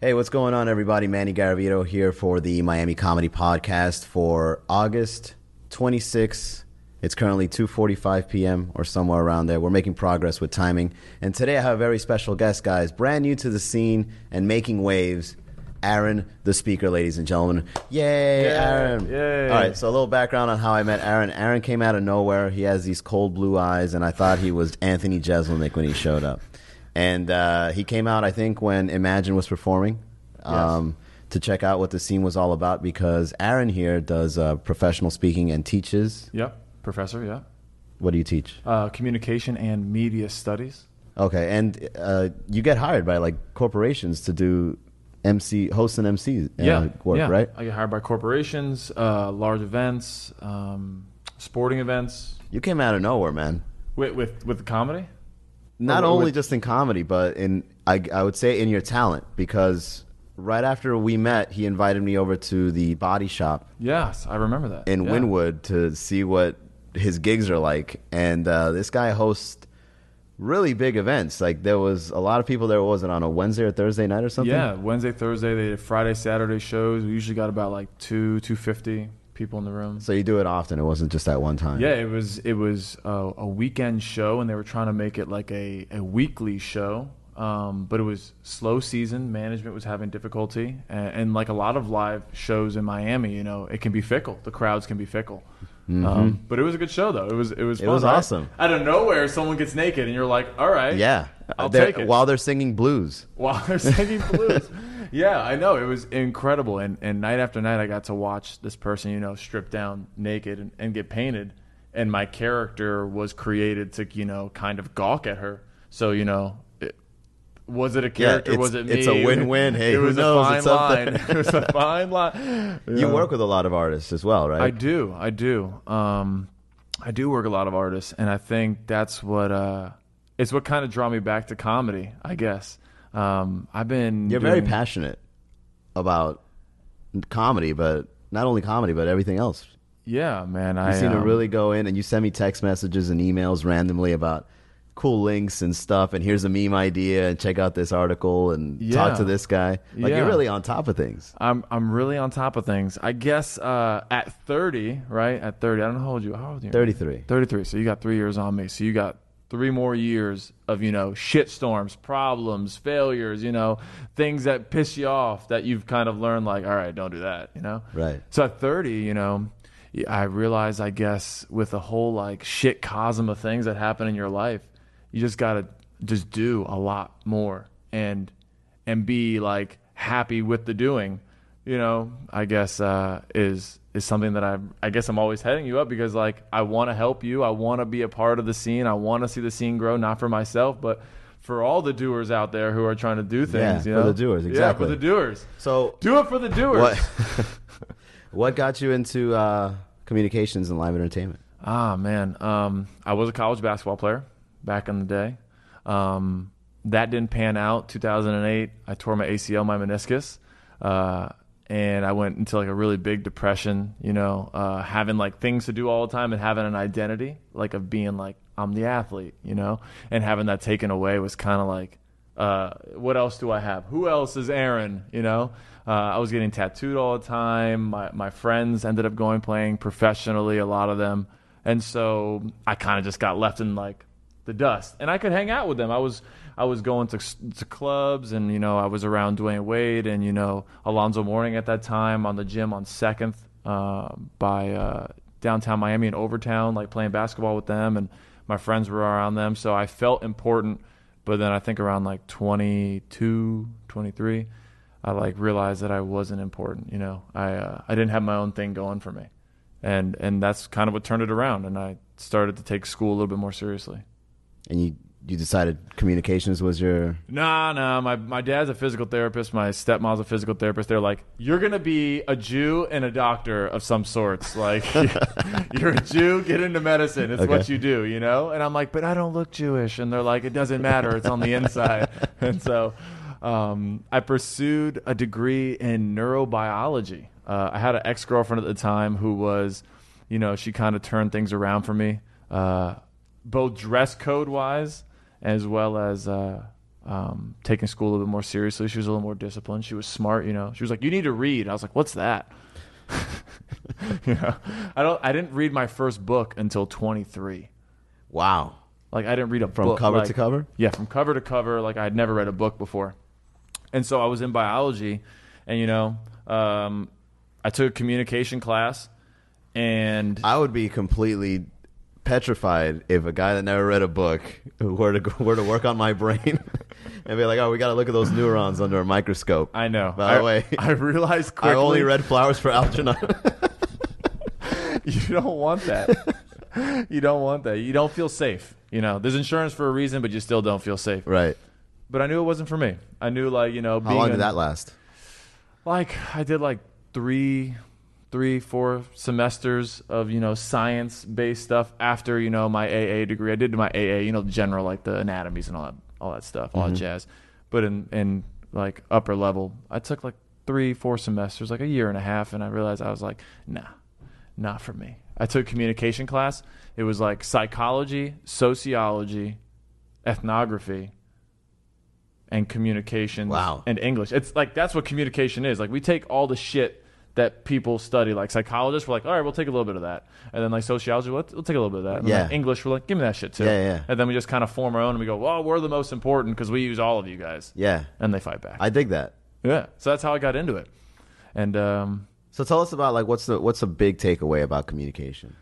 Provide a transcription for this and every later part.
Hey, what's going on, everybody? Manny Garavito here for the Miami Comedy Podcast for August 26th. It's currently 2:45 p.m. or somewhere around there. We're making progress with timing, and today I have a very special guest, guys, brand new to the scene and making waves. Aaron, the speaker, ladies and gentlemen. Yay, Aaron! yay. All right, so a little background on how I met Aaron. Aaron came out of nowhere. He has these cold blue eyes, and I thought he was Anthony Jeselnik when he showed up. And uh, he came out, I think, when Imagine was performing um, to check out what the scene was all about because Aaron here does uh, professional speaking and teaches. Yep, professor. Yeah, What do you teach? uh, communication and media studies. Okay, and uh, you get hired by like corporations to do MC, host and MC uh, yeah, work, yeah. right? I get hired by corporations, uh, large events, um, sporting events. You came out of nowhere, man. With with with the comedy. Not only with- just in comedy, but in I, I would say in your talent because right after we met, he invited me over to the Body Shop Yes, I remember that. in Yeah. Wynwood to see what his gigs are like. And uh, this guy hosts really big events. Like there was a lot of people there. Was it on a Wednesday or Thursday night or something? Yeah, Wednesday, Thursday, they did Friday, Saturday shows. We usually got about like two, two fifty people in the room. So you do it often. It wasn't just that one time. Yeah, it was it was a, a weekend show, and they were trying to make it like a, a weekly show. Um, but it was slow season. Management was having difficulty, and, and like a lot of live shows in Miami, you know, it can be fickle. The crowds can be fickle. Um, but it was a good show, though. It was it was Mm-hmm. It was right? awesome. Out of nowhere, someone gets naked, and you're like, "All right, Yeah. I'll They're- take it." While they're singing blues. while they're singing blues. yeah, I know. It was incredible. And, and night after night, I got to watch this person, you know, strip down naked and, and get painted. And my character was created to, you know, kind of gawk at her. So, you know, it, was it a character? it's- was it me? it's a win-win. Hey, it who was knows? a fine It's line. it was a fine line. You work with a lot of artists as well, right? I do. I do. Um, I do work a lot of artists, and I think that's what uh, it's what kind of draw me back to comedy. I guess um, I've been. You're very passionate about comedy, but not only comedy, but everything else. Yeah, man. You I seem to um, really go in, and you send me text messages and emails randomly about cool links and stuff. And here's a meme idea, and check out this article, and talk to this guy. Like Yeah. you're really on top of things. I'm I'm really on top of things. I guess uh, at 30, right? At 30, I don't know how old you. How old are you? 33. 33. So you got three years on me. So you got three more years of you know shitstorms, problems, failures. You know things that piss you off that you've kind of learned. Like, all right, don't do that. You know. Right. So at 30, you know, I realized, I guess, with the whole like shit cosm of things that happen in your life, you just gotta just do a lot more and and be like happy with the doing. You know, I guess uh, is is something that I I guess I'm always heading you up because like I want to help you. I want to be a part of the scene. I want to see the scene grow, not for myself, but for all the doers out there who are trying to do things. Yeah, you for know? the doers, exactly. Yeah, for the doers. So Do it for the doers. what? what got you into uh, communications and live entertainment? Ah man, um, I was a college basketball player back in the day. Um, that didn't pan out. 2008, I tore my ACL, my meniscus, uh, and I went into like a really big depression. You know, uh, having like things to do all the time and having an identity like of being like I'm the athlete. You know, and having that taken away was kind of like, uh, what else do I have? Who else is Aaron? You know, uh, I was getting tattooed all the time. My my friends ended up going playing professionally, a lot of them, and so I kind of just got left in like the dust. And I could hang out with them. I was I was going to to clubs, and you know I was around Dwyane Wade and you know Alonzo Mourning at that time on the gym on Second uh, by uh, downtown Miami and Overtown, like playing basketball with them, and my friends were around them. So I felt important. But then I think around like 22, 23, I like realized that I wasn't important. You know, I uh, I didn't have my own thing going for me, and and that's kind of what turned it around. And I started to take school a little bit more seriously. And you you decided communications was your Nah, nah. My my dad's a physical therapist. My stepmom's a physical therapist. They're like, you're gonna be a Jew and a doctor of some sorts. Like, you're a Jew, get into medicine. It's what you do, you know. And I'm like, but I don't look Jewish. And they're like, it doesn't matter. It's on the inside. and so, um, I pursued a degree in neurobiology. Uh, I had an ex girlfriend at the time who was, you know, she kind of turned things around for me, uh, both dress code wise as well as uh, um, taking school a little bit more seriously. She was a little more disciplined. She was smart. You know, she was like, "You need to read." I was like, "What's that?" you know, I don't. I didn't read my first book until 23. Wow. Like I didn't read a From book, cover like- to cover? Yeah, from cover to cover. Like I'd never read a book before, and so I was in biology, and you know, um, I took a communication class, and I would be completely petrified if a guy that never read a book were to go, were to work on my brain and be like, "Oh, we got to look at those neurons under a microscope." I know. By I, the way, I realized quickly I only read Flowers for Algernon. you don't want that. you don't want that. You don't feel safe. You know, there's insurance for a reason, but you still don't feel safe. right. But I knew it wasn't for me. I knew like you know, How long an- did that last? like I did like three, three, four semesters of you know science based stuff after you know my AA degree. I did my AA, you know, general like the anatomies and all that, all that stuff, all that jazz. But in in like upper level, I took like three, four semesters, like a year and a half, and I realized I was like, nah, not for me. I took communication class. It was like psychology, sociology, ethnography, and communications Wow. and English. It's like that's what communication is. Like we take all the shit that people study. Like psychologists, we're like, all right, we'll take a little bit of that, and then like sociology, we'll, we'll take a little bit of that. And Yeah. like, English, we're like, give me that shit too. Yeah, yeah. And then we just kind of form our own, and we go, well, we're the most important because we use all of you guys, Yeah, and they fight back. I dig that. yeah. So that's how I got into it, and um, So tell us about like what's the what's a big takeaway about communication?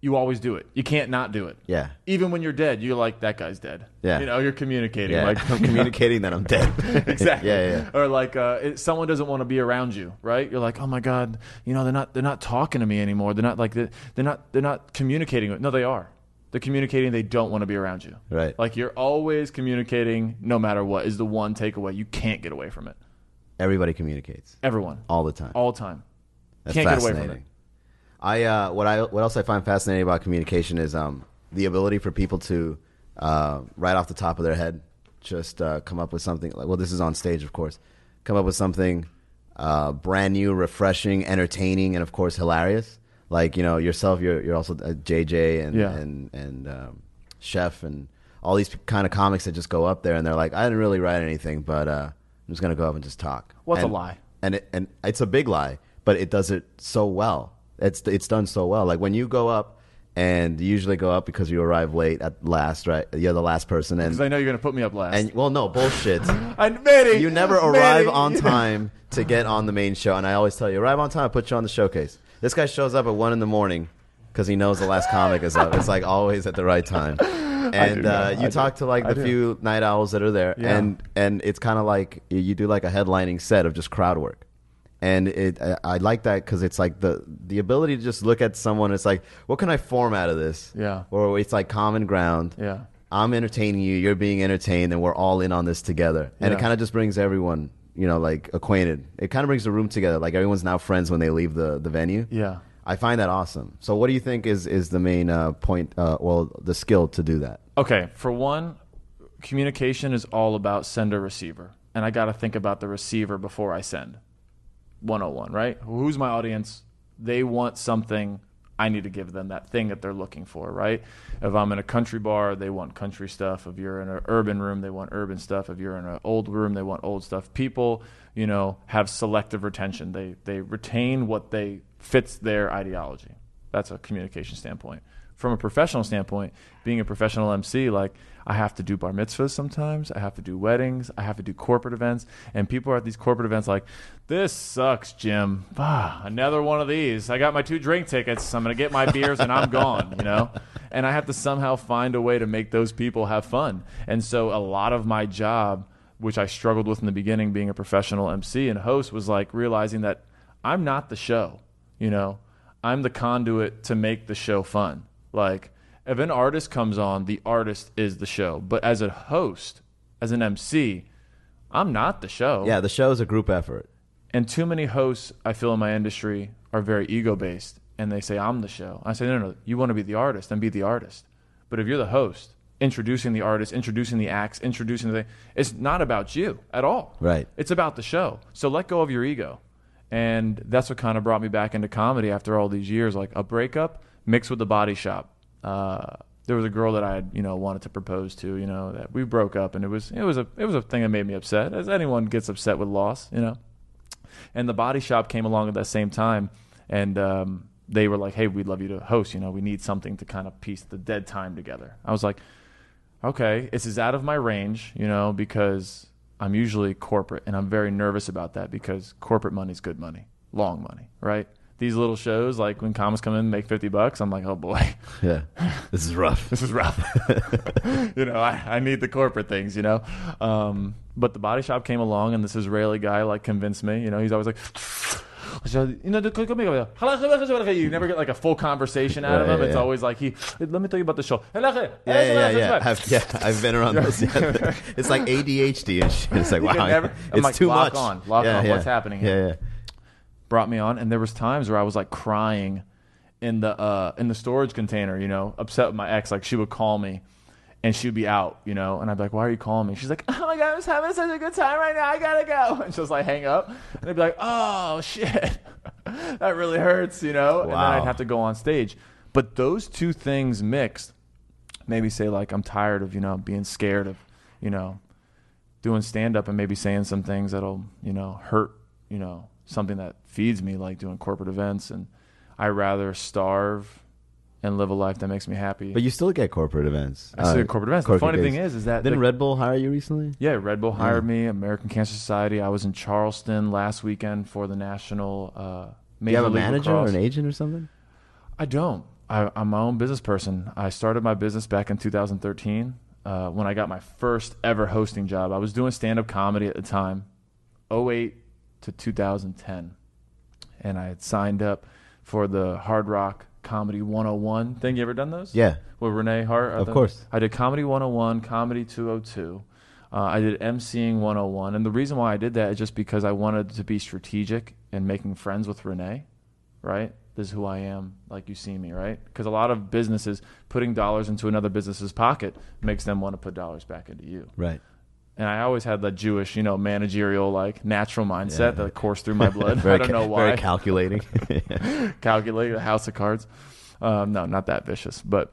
You always do it. You can't not do it. Yeah, Even when you're dead, you're like that guy's dead. Yeah. You know, you're communicating. yeah. Like I'm communicating that I'm dead. exactly. Yeah, yeah. Or like uh, it, someone doesn't want to be around you, right? You're like, oh my god, you know, they're not they're not talking to me anymore. They're not like they're, they're not they're not communicating. No, they are. They're communicating. They don't want to be around you. Right. Like you're always communicating, no matter what. Is the one takeaway. You can't get away from it. Everybody communicates Everyone, all the time. all the time. That's can't get away from it. I uh, what I what else I find fascinating about communication is um, the ability for people to uh, right off the top of their head just uh, come up with something like well this is on stage of course come up with something uh, brand new refreshing entertaining and of course hilarious like you know yourself you're you're also uh, JJ and Yeah. and and um, chef and all these kind of comics that just go up there and they're like I didn't really write anything but uh, I'm just gonna go up and just talk What's a lie? and it, and it's a big lie, but it does it so well. It's it's done so well. Like when you go up, and you usually go up because you arrive late at last, right? You're the last person, and Because and I know you're gonna put me up last. and well, no bullshit. I, Manny, you never arrive Manny. on time to get on the main show, and I always tell you, arrive on time, I put you on the showcase. This guy shows up at one in the morning because he knows the last comic is up. It's like always at the right time. And uh, I you do. talk to like the few night owls that are there, Yeah. and and it's kind of like you do like a headlining set of just crowd work. And it, I- I like that because it's like the the ability to just look at someone. It's like, what can I form out of this? Yeah. Or it's like common ground. Yeah. I'm entertaining you, you're being entertained, and we're all in on this together. And it kind of just brings everyone, you know, like acquainted. It kind of brings the room together. Like everyone's now friends when they leave the, the venue. Yeah. I find that awesome. So, what do you think is, is the main uh, point, uh, well, the skill to do that? Okay, for one, communication is all about sender receiver. And I got to think about the receiver before I send. 101, right? Who's my audience? They want something. I need to give them that thing that they're looking for, right? If I'm in a country bar, they want country stuff. If you're in an urban room, they want urban stuff. If you're in an old room, they want old stuff. People, you know, have selective retention. They they retain what they fits their ideology. That's a communication standpoint. From a professional standpoint, being a professional MC, like I have to do bar mitzvahs sometimes, I have to do weddings, I have to do corporate events, and people are at these corporate events like, "This sucks, Jim. Ah, another one of these. I got my two drink tickets. I'm gonna get my beers and I'm gone." You know, and I have to somehow find a way to make those people have fun. And so a lot of my job, which I struggled with in the beginning, being a professional MC and host, was like realizing that I'm not the show. You know, I'm the conduit to make the show fun. Like, if an artist comes on, the artist is the show. But as a host, as an MC, I'm not the show. Yeah, the show is a group effort. And too many hosts, I feel, in my industry are very ego based and they say, I'm the show. I say, no, no, no. You want to be the artist, then be the artist. But if you're the host, introducing the artist, introducing the acts, introducing the thing, it's not about you at all. Right. It's about the show. So let go of your ego. And that's what kind of brought me back into comedy after all these years like a breakup mixed with the body shop. Uh, there was a girl that I had, you know, wanted to propose to, you know, that we broke up, and it was it was a it was a thing that made me upset, as anyone gets upset with loss, you know. And the body shop came along at that same time, and um, they were like, "Hey, we'd love you to host. You know, we need something to kind of piece the dead time together." I was like, "Okay, this is out of my range, you know, because I'm usually corporate, and I'm very nervous about that because corporate money is good money, long money, right?" These little shows, like when comics come in and make fifty bucks, I'm like, oh boy, Yeah, this is rough. this is rough. you know, I, I need the corporate things, you know. Um, but the body shop came along, and this Israeli guy like convinced me. You know, he's always like, you know, you never get like a full conversation out of him. It's always like he. Let me tell you about the show. Yeah, yeah, yeah. I've, yeah, I've been around those. Yeah. It's like ADHD and shit. It's like wow, never- it's like, too lock much. on, lock yeah, on. yeah. What's happening Yeah, yeah. brought me on and there was times where I was like crying in the uh in the storage container, you know, upset with my ex. Like she would call me and she'd be out, you know, and I'd be like, Why are you calling me? She's like, Oh my god, I'm just having such a good time right now, I gotta go and she'll just like hang up and I'd be like, Oh shit. that really hurts, you know? Wow. And then I'd have to go on stage. But those two things mixed maybe say like I'm tired of, you know, being scared of, you know, doing stand up and maybe saying some things that'll, you know, hurt, you know, something that feeds me like doing corporate events and I rather starve and live a life that makes me happy. But you still get corporate events. I still Uh, get corporate events. The funny thing is is that didn't the- Red Bull hire you recently? yeah, Red Bull hired me, American Cancer Society. I was in Charleston last weekend for the national uh Do Major you have a League manager Lacrosse. or an agent or something? I don't. I, I'm my own business person. I started my business back in 2013 uh, when I got my first ever hosting job. I was doing stand up comedy at the time, 08 to 2010. And I had signed up for the Hard Rock Comedy 101 thing. You ever done those? Yeah. With Renee Hart? Of course. I did Comedy 101, Comedy 202. Uh, I did MCing 101. And the reason why I did that is just because I wanted to be strategic and making friends with Renee, right? This is who I am, like you see me, right? Because a lot of businesses putting dollars into another business's pocket makes them want to put dollars back into you. Right. And I always had that Jewish, you know, managerial, like natural mindset Yeah. that coursed through my blood. I don't know why Very calculating. calculating a house of cards. Um, no, not that vicious, but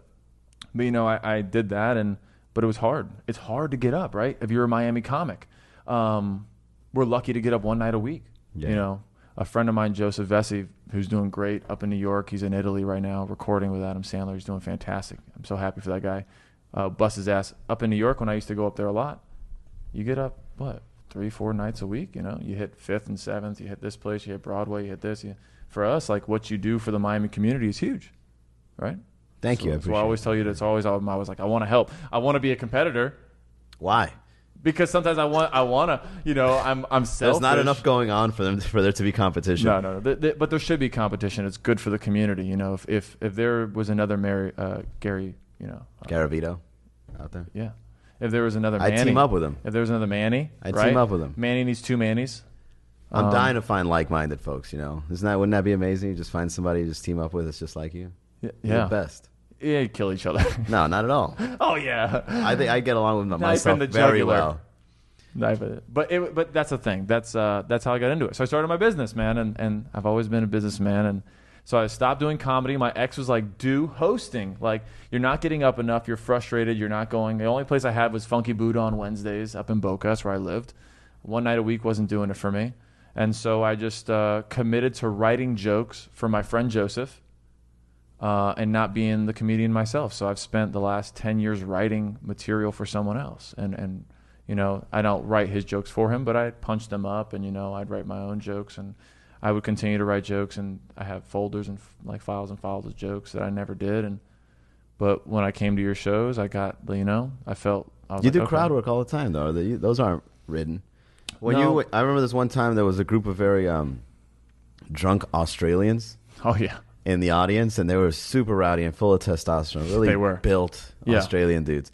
but you know, I, I did that, and but it was hard. It's hard to get up, right? If you're a Miami comic, um, we're lucky to get up one night a week. Yeah. You know, a friend of mine, Joseph Vesey, who's doing great up in New York. He's in Italy right now, recording with Adam Sandler. He's doing fantastic. I'm so happy for that guy. Uh, bust his ass up in New York when I used to go up there a lot. You get up what three, four nights a week. You know, you hit fifth and seventh. You hit this place. You hit Broadway. You hit this. You, for us, like what you do for the Miami community is huge, right? Thank so, you. I So I always tell you that it's always I'm always like I want to help. I want to be a competitor Why? because sometimes I want I want to you know I'm I'm selfish. There's not enough going on for them for there to be competition. No, no, no. Th- th- but there should be competition. It's good for the community. You know, if if, if there was another Mary, uh, Gary, you know, uh, Garavito out there. yeah. If there was another, Manny, I'd Manny, team up with him. If there was another Manny, I'd right? team up with him. Manny needs two Mannies. I'm Um, dying to find like-minded folks. You know, isn't that wouldn't that be amazing? You just find somebody to just team up with that's just like you. Yeah, You're the best. Yeah, you kill each other. No, not at all. oh yeah. I think I get along with myself the very jugular. well. Knife it. But it, but that's the thing. That's uh, that's how I got into it. So I started my business, man, and, and I've always been a businessman. And so I stopped doing comedy. My ex was like, "Do hosting. Like you're not getting up enough. You're frustrated. You're not going." The only place I had was Funky Buddha on Wednesdays up in Boca, that's where I lived. One night a week wasn't doing it for me, and so I just uh, committed to writing jokes for my friend Joseph. Uh, and not being the comedian myself, so I've spent the last ten years writing material for someone else, and and you know, I don't write his jokes for him, but I punch them up, and you know, I'd write my own jokes, and I would continue to write jokes, and I have folders and like files and files of jokes that I never did, and but when I came to your shows, I got you know, I felt I was You like, do okay. crowd work all the time, though. Those aren't written. When No. you, I remember this one time there was a group of very um, drunk Australians Oh yeah, in the audience, and they were super rowdy and full of testosterone. Really They were. built Yeah. Australian dudes.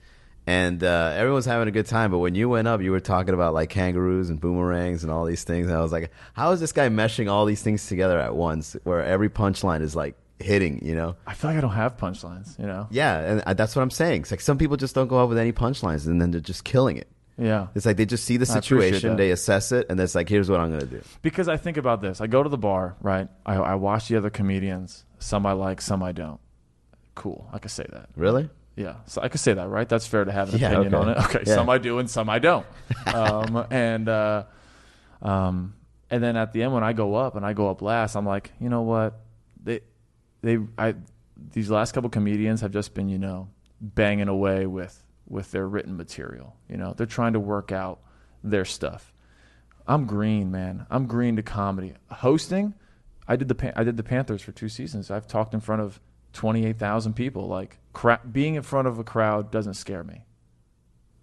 And uh, everyone was having a good time, but when you went up, you were talking about like kangaroos and boomerangs and all these things. And I was like, how is this guy meshing all these things together at once, where every punchline is like hitting? You know? I feel like I don't have punchlines, you know. Yeah, and I, that's what I'm saying. It's like some people just don't go up with any punchlines, and then they're just killing it. Yeah, It's like they just see the situation, they assess it, and it's like, here's what I'm going to do. because I think about this. I go to the bar, right? I, I watch the other comedians. Some I like, some I don't. Cool, I can say that. Really? Yeah, so I could say that, right? That's fair to have an Yeah, opinion okay. on it. Okay, Yeah. some I do and some I don't. um, and uh, um, and then at the end when I go up and I go up last, I'm like, you know what? They they I these last couple comedians have just been, you know, banging away with with their written material. You know, they're trying to work out their stuff. I'm green, man. I'm green to comedy. Hosting, I did the I did the Panthers for two seasons. I've talked in front of twenty eight thousand people. Like cra- being in front of a crowd doesn't scare me.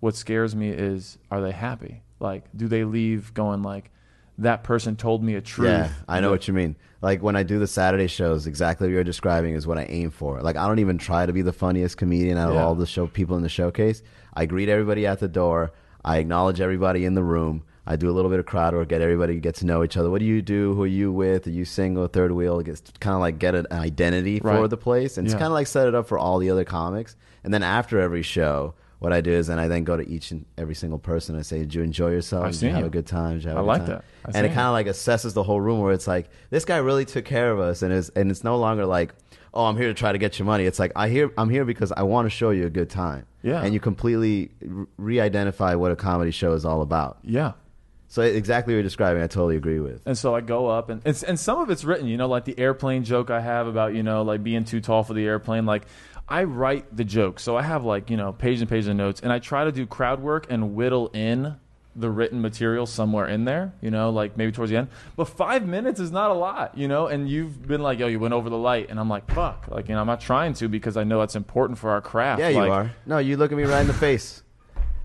What scares me is are they happy? Like do they leave going like that person told me a truth? Yeah, I know what you mean. Like when I do the Saturday shows, exactly what you're describing is what I aim for. Like I don't even try to be the funniest comedian out of Yeah. all the show people in the showcase. I greet everybody at the door. I acknowledge everybody in the room. I do a little bit of crowd work, get everybody to get to know each other. What do you do? Who are you with? Are you single? Third wheel? It's kind of like get an identity for Right. the place, and it's kind of like set it up for all the other comics. And then after every show, what I do is, and I then go to each and every single person and say, "Did you enjoy yourself? Did you have you. a good time? Did you have I a good like time?" that. I've and it kind of like assesses the whole room where it's like this guy really took care of us and is and it's no longer like oh i'm here to try to get your money it's like i hear i'm here because i want to show you a good time Yeah. and you completely re- re-identify what a comedy show is all about Yeah. So exactly what you're describing i totally agree with And so I go up, and, and and some of it's written, you know, like the airplane joke I have about, you know, like being too tall for the airplane. Like I write the joke, so I have like you know page and page of notes, and I try to do crowd work and whittle in the written material somewhere in there, you know, like maybe towards the end. But five minutes is not a lot, you know. And you've been like, yo, you went over the light, and I'm like, fuck, like you know, I'm not trying to because I know that's important for our craft. yeah you are no you look at me right in the face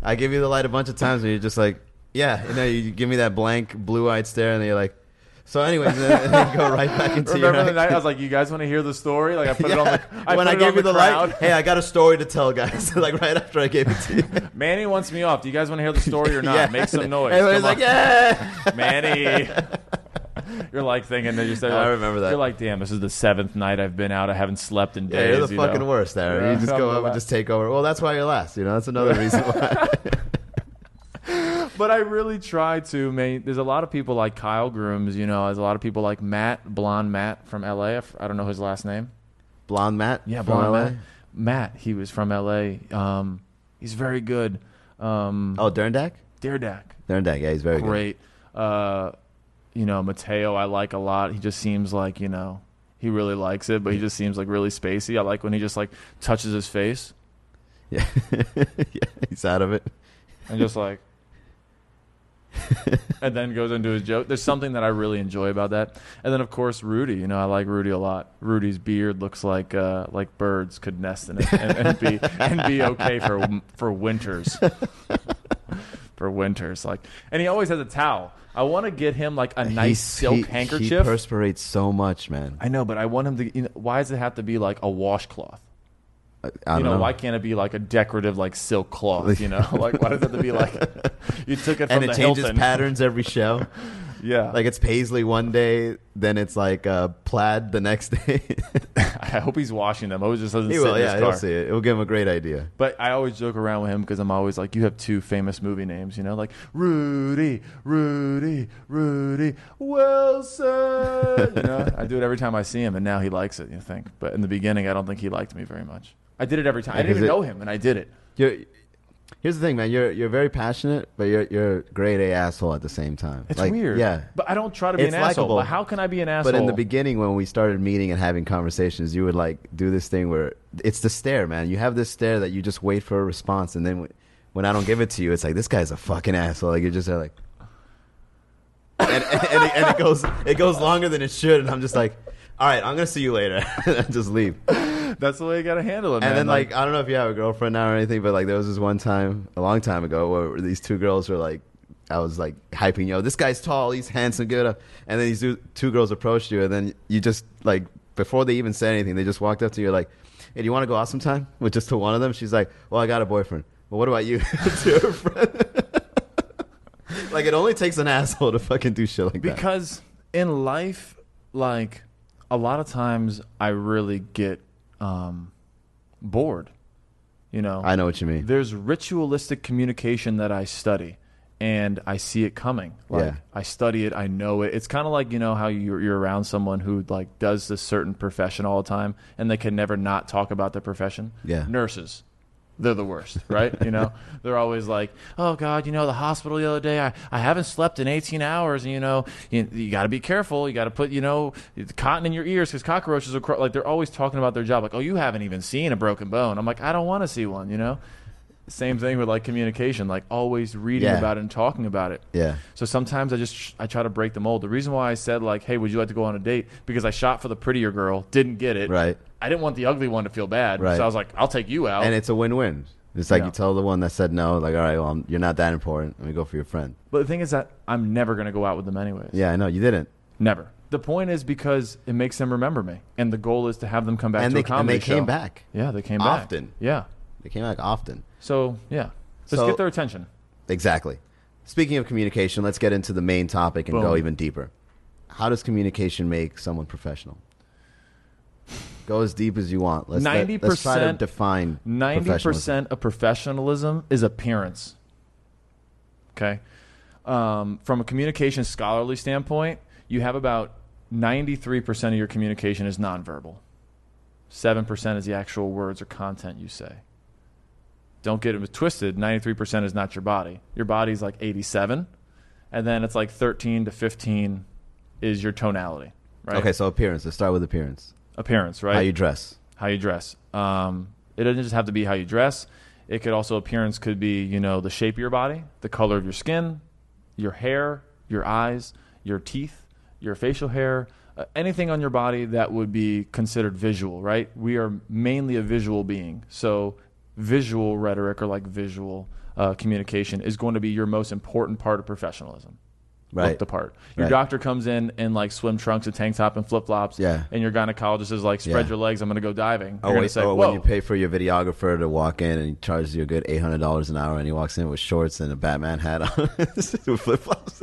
i give you the light a bunch of times and you're just like yeah you know you give me that blank blue-eyed stare and then you're like so anyways and then, then you go right back into your Remember the night. I was like, "You guys want to hear the story?" Like I put it on the I when I gave you the the crowd. light, hey, I got a story to tell, guys. like right after I gave it to you. Manny wants me off. Do you guys want to hear the story or not? Yeah. Make some noise. Everybody's Come like, on. yeah. Manny. You're like thinking that you're saying, I remember that. You're like, damn, this is the seventh night I've been out. I haven't slept in days. Yeah, you're the you fucking know? worst, there. Yeah, you just go up and just take over. Well, that's why you're last. You know, that's another reason why. But I really try to. Man, there's a lot of people like Kyle Grooms. You know, there's a lot of people like Matt, blonde Matt from LA. I don't know his last name. Blonde Matt. Yeah, blonde LA? Matt. Matt. He was from LA. Um, he's very good. Um, Oh, Derndak. Daredak. Derndak. Yeah, he's very good. great. Uh, you know, Mateo, I like a lot. He just seems like you know he really likes it, but he just seems like really spacey. I like when he just like touches his face Yeah. yeah, he's out of it. and just like, and then goes into his joke. There's something that I really enjoy about that. And then of course Rudy. You know, I like Rudy a lot. Rudy's beard looks like uh, like birds could nest in it and, and be and be okay for for winters. For winters, like, and he always has a towel. I want to get him like a nice He's- silk he, handkerchief. He perspirates so much, man. I know, but I want him to. You know, why does it have to be like a washcloth? I, You don't know, why can't it be like a decorative like silk cloth? You know, like why does it have to be like you took it from and it changes Hilton? patterns every show. Yeah, Like it's paisley one day, then it's like uh, plaid the next day. I hope he's washing them. I always just doesn't he sit will, in yeah, his he'll see it. It will give him a great idea. But I always joke around with him because I'm always like, you have two famous movie names, you know, like Rudy, Rudy, Rudy Wilson. you know, I do it every time I see him, and now he likes it. You think, but in the beginning, I don't think he liked me very much. I did it every time. I didn't even it- know him, and I did it. You're, here's the thing, man. You're you're very passionate, but you're you're a grade A asshole at the same time. It's Like, weird. Yeah. But I don't try to be It's an asshole. likable. But how can I be an asshole? But in the beginning, when we started meeting and having conversations, you would like do this thing where it's the stare, man. You have this stare that you just wait for a response, and then when, when I don't give it to you, it's like this guy's a fucking asshole. Like you're just there like, and, and, and, it, and it goes it goes longer than it should, and I'm just like, all right, I'm gonna see you later, and just leave. That's the way you got to handle it, man. And then like I don't know if you have a girlfriend now or anything, but like there was this one time a long time ago where these two girls were like, I was like hyping, yo, this guy's tall, he's handsome, good. And then these two, two girls approached you, and then you just like before they even said anything, they just walked up to you like, hey, do you want to go out sometime? With just to one of them, she's like, well, I got a boyfriend. Well, what about you? to her friend. like it only takes an asshole to fucking do shit like that. because in life, like a lot of times, I really get um, bored. You know, I know what you mean. there's ritualistic communication that I study and I see it coming. Like Yeah. I study it, I know it. It's kind of like, you know, how you're, you're around someone who like does this certain profession all the time and they can never not talk about their profession. Yeah. Nurses. They're the worst, right? you know, they're always like, "Oh God, you know, the hospital the other day, I, I haven't slept in 18 hours, and you know, you, you got to be careful. You got to put, you know, cotton in your ears because cockroaches are cro-. like they're always talking about their job, like, oh, you haven't even seen a broken bone. I'm like, I don't want to see one, you know. Same thing with like communication, like always reading Yeah. about it and talking about it. Yeah. So sometimes I just I try to break the mold. The reason why I said like, "Hey, would you like to go on a date?" because I shot for the prettier girl, didn't get it. Right. I didn't want the ugly one to feel bad, Right. so I was like, "I'll take you out." And it's a win-win. It's like Yeah. you tell the one that said no, like, all right, well, I'm- you're not that important. Let me go for your friend. but the thing is that I'm never gonna go out with them anyways. Yeah, I know you didn't, Never. The point is because it makes them remember me, and the goal is to have them come back and to they a comedy and they came back Yeah, they came back Often. Yeah. They came back often. So yeah, just So- get their attention. Exactly. Speaking of communication, let's get into the main topic and go even deeper. How does communication make someone professional? Go as deep as you want. Let's let- let's try to 90% define Ninety professionalism. percent of professionalism is appearance. Okay, um, from a communication scholarly standpoint, you have about ninety-three percent of your communication is nonverbal. Seven percent is the actual words or content you say. Don't get it twisted. Ninety-three percent is not your body. Your body's like eighty-seven, and then it's like thirteen to fifteen is your tonality. Right. Okay, so appearance. Let's start with appearance. Appearance. Right How you dress. how you dress. Um, it doesn't just have to be how you dress. It could also appearance could be you know the shape of your body, the color of your skin, your hair, your eyes, your teeth, your facial hair, uh, anything on your body that would be considered visual. Right? We are mainly a visual being, so visual rhetoric or like visual uh, communication is going to be your most important part of professionalism. Right. Look the part. Your Right. doctor comes in in like swim trunks, a tank top, and flip flops. Yeah. And your gynecologist is like, spread Yeah. your legs. I'm going to go diving. Oh, You're wait, say, whoa. when you pay for your videographer to walk in and he charges you a good eight hundred dollars an hour, and he walks in with shorts and a Batman hat on, with flip flops.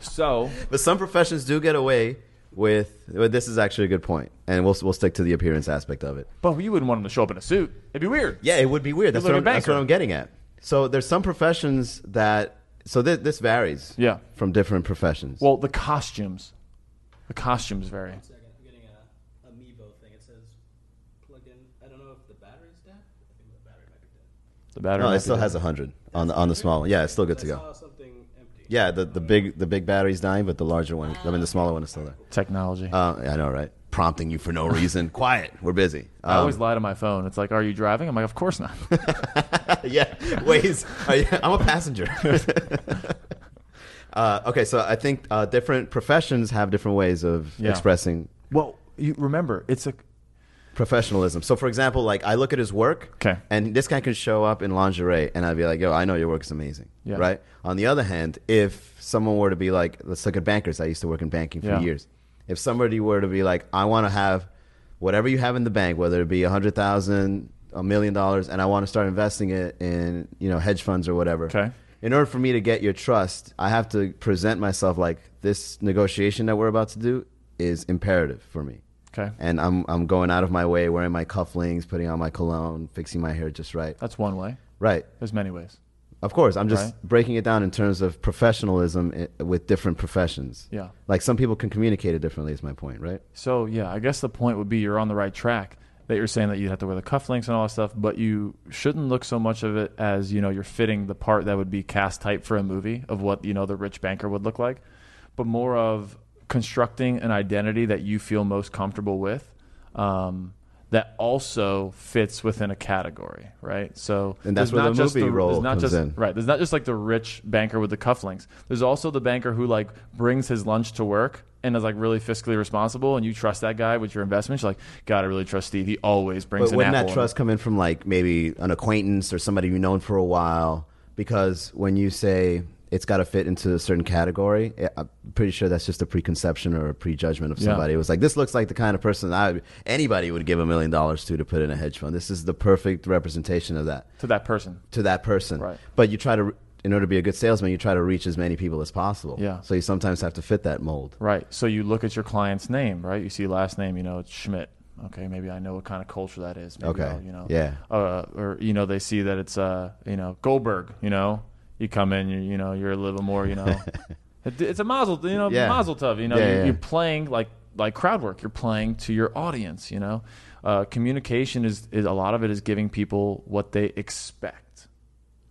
so But some professions do get away with. Well, this is actually a good point, and we'll we'll stick to the appearance aspect of it. But you wouldn't want them to show up in a suit. It'd be weird. Yeah, it would be weird. That's what, I'm, that's what I'm getting at. So there's some professions that. So this, this varies. Yeah. From different professions. Well, the costumes. The costumes vary. One second, I'm getting a Amiibo thing. It says plugged in. I don't know if the battery's dead. I think the battery might be dead. The battery. no, might it be still dead. has a hundred on the on the small one. Yeah, it's still good to I go. Saw something empty. Yeah, the, the big the big battery's dying, but the larger one, I mean the smaller one is still there. technology. Uh, I know, right? Prompting you for no reason. Quiet. We're busy. I always Um, lie to my phone. It's like, are you driving? I'm like, of course not. yeah. Waze. Are you- I'm a passenger. uh, okay, so I think uh, different professions have different ways of Yeah. expressing well, you remember, it's a professionalism. So, for example, like I look at his work, okay. and this guy can show up in lingerie, and I'd be like, "Yo, I know your work is amazing." Yeah. Right. On the other hand, if someone were to be like, let's look at bankers. I used to work in banking for Yeah. years. If somebody were to be like, I want to have whatever you have in the bank, whether it be a hundred thousand, a million dollars, and I want to start investing it in you know hedge funds or whatever. Okay. In order for me to get your trust, I have to present myself like this negotiation that we're about to do is imperative for me okay. and I'm I'm going out of my way, wearing my cufflinks, putting on my cologne, fixing my hair just right. That's one way. Right. There's many ways. Of course, I'm just Right. breaking it down in terms of professionalism eh, with different professions. Yeah. Like some people can communicate it differently. Is my point, right? So yeah, I guess the point would be you're on the right track. That you're saying that you have to wear the cufflinks and all that stuff, but you shouldn't look so much of it as you know you're fitting the part that would be cast type for a movie of what you know the rich banker would look like, but more of constructing an identity that you feel most comfortable with, um, that also fits within a category, right? So And that's where not the just movie the, role not comes just, in. Right. There's not just like the rich banker with the cufflinks. There's also the banker who like brings his lunch to work and is like really fiscally responsible, and you trust that guy with your investments. You're like, God, I really trust Steve. He always brings But wouldn't that in." trust come in from like maybe an acquaintance or somebody you've known for a while? Because when you say it's got to fit into a certain category, I'm pretty sure that's just a preconception or a prejudgment of Yeah. somebody. It was like this looks like the kind of person I anybody would give a million dollars to to put in a hedge fund. This is the perfect representation of that. to that person. to that person. Right. But you try to, in order to be a good salesman, you try to reach as many people as possible. Yeah. So you sometimes have to fit that mold. Right. So you look at your client's name, right? You see last name, you know, it's Schmidt. Okay, maybe I know what kind of culture that is. Maybe Okay. I'll, you know, Yeah. uh, or you know, they see that it's uh, you know, Goldberg. You know, you come in, you you know, you're a little more, you know, it, it's a mazel, you know, Yeah. mazel tov. You know, Yeah, you're, yeah. you're playing like like crowd work. You're playing to your audience. You know, uh, communication is, is a lot of it is giving people what they expect,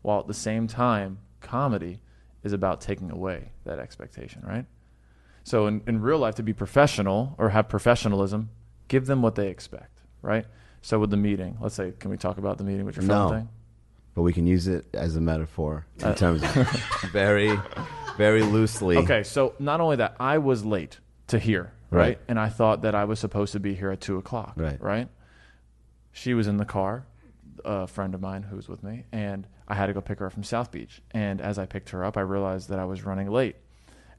while at the same time, comedy is about taking away that expectation, right? So in, in real life, to be professional or have professionalism, give them what they expect, right? So with the meeting, let's say, can we talk about the meeting with your No. phone thing? But we can use it as a metaphor in Uh, terms of very, very loosely. Okay, so not only that, I was late to here, right? Right. And I thought that I was supposed to be here at two o'clock, Right. Right. She was in the car, a friend of mine who was with me, and I had to go pick her up from South Beach. And as I picked her up, I realized that I was running late,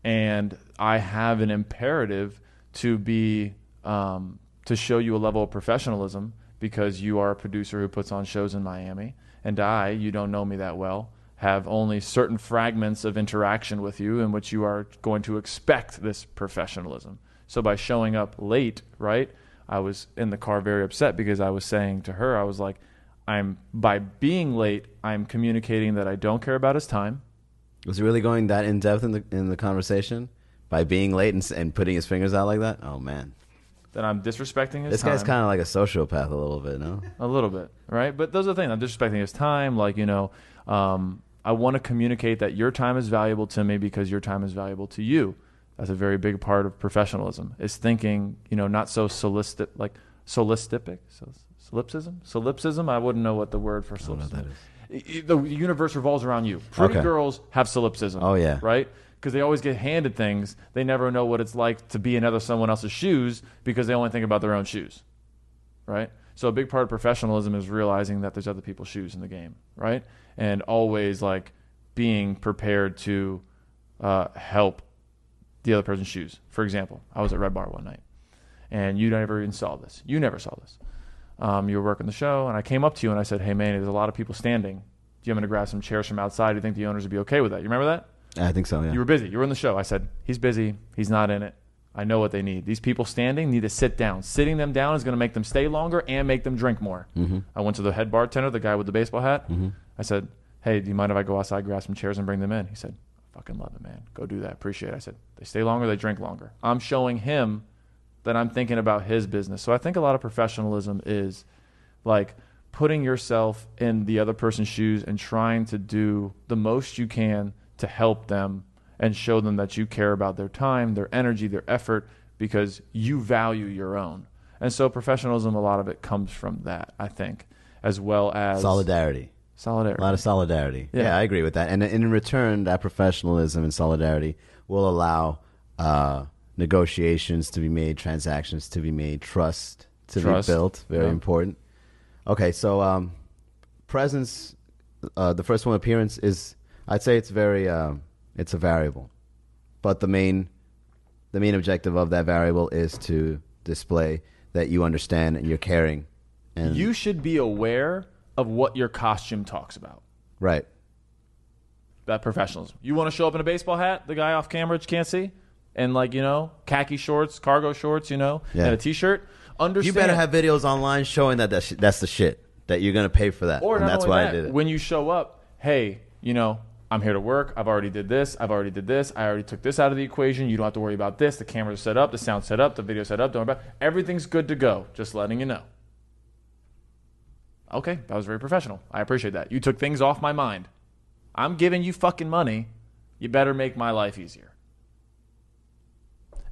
and I have an imperative to be um, to show you a level of professionalism because you are a producer who puts on shows in Miami, and I, you don't know me that well, have only certain fragments of interaction with you in which you are going to expect this professionalism. So by showing up late, right, I was in the car very upset because I was saying to her, I was like, I'm by being late, I'm communicating that I don't care about his time. Was he really going that in depth in the in the conversation by being late and, and putting his fingers out like that? Oh man, That I'm disrespecting his this time. guy's kind of like a sociopath a little bit, no? A little bit, right? But those are the things. I'm disrespecting his time. Like, you know, um, I want to communicate that your time is valuable to me because your time is valuable to you. That's a very big part of professionalism. Is thinking, you know, not so solistic, like solistipic, so, solipsism, solipsism. I wouldn't know what the word for I don't know what solipsism. that is. I- I- The universe revolves around you. Pretty Okay. girls have solipsism. Oh, yeah. right? Because they always get handed things. They never know what it's like to be in other someone else's shoes because they only think about their own shoes right? So a big part of professionalism is realizing that there's other people's shoes in the game, right? And always like being prepared to uh, help the other person's shoes. For example, I was at Red Bar one night, and you never even saw this. You never saw this. Um, you were working the show, and I came up to you and I said, "Hey, man, there's a lot of people standing. Do you want me to grab some chairs from outside? Do you think the owners would be okay with that? You remember that? I think so. Yeah. You were busy. You were in the show. I said, he's busy. He's not in it. I know what they need. These people standing need to sit down. Sitting them down is going to make them stay longer and make them drink more. mm-hmm. I went to the head bartender, the guy with the baseball hat. Mm-hmm. I said, hey, do you mind if I go outside, grab some chairs, and bring them in? He said, I fucking love it, man. Go do that. Appreciate it. I said, they stay longer, they drink longer. I'm showing him that I'm thinking about his business. So I think a lot of professionalism is like putting yourself in the other person's shoes and trying to do the most you can to help them and show them that you care about their time, their energy, their effort because you value your own. And so professionalism a lot of it comes from that, I think, as well as Solidarity. solidarity. A lot of solidarity. Yeah. Yeah. I agree with that. And in return, that professionalism and solidarity will allow uh, negotiations to be made, transactions to be made, trust to Trust. be built. Very Yeah. important. Okay, so um, presence, uh, the first one appearance is, I'd say it's very, um, it's a variable, but the main, the main objective of that variable is to display that you understand and you're caring. And you should be aware of what your costume talks about. right. That professionalism. You want to show up in a baseball hat, the guy off camera you can't see, and like you know, khaki shorts, cargo shorts, you know, Yeah. and a t-shirt. Understand. You better have videos online showing that that's, that's the shit that you're gonna pay for that, Or and not that's why that, I did it. When you show up, hey, you know, I'm here to work. I've already did this. I've already did this. I already took this out of the equation. You don't have to worry about this. The camera's set up. The sound's set up. The video's set up. Don't worry about Everything's good to go. Just letting you know. Okay, that was very professional. I appreciate that. You took things off my mind. I'm giving you fucking money. You better make my life easier.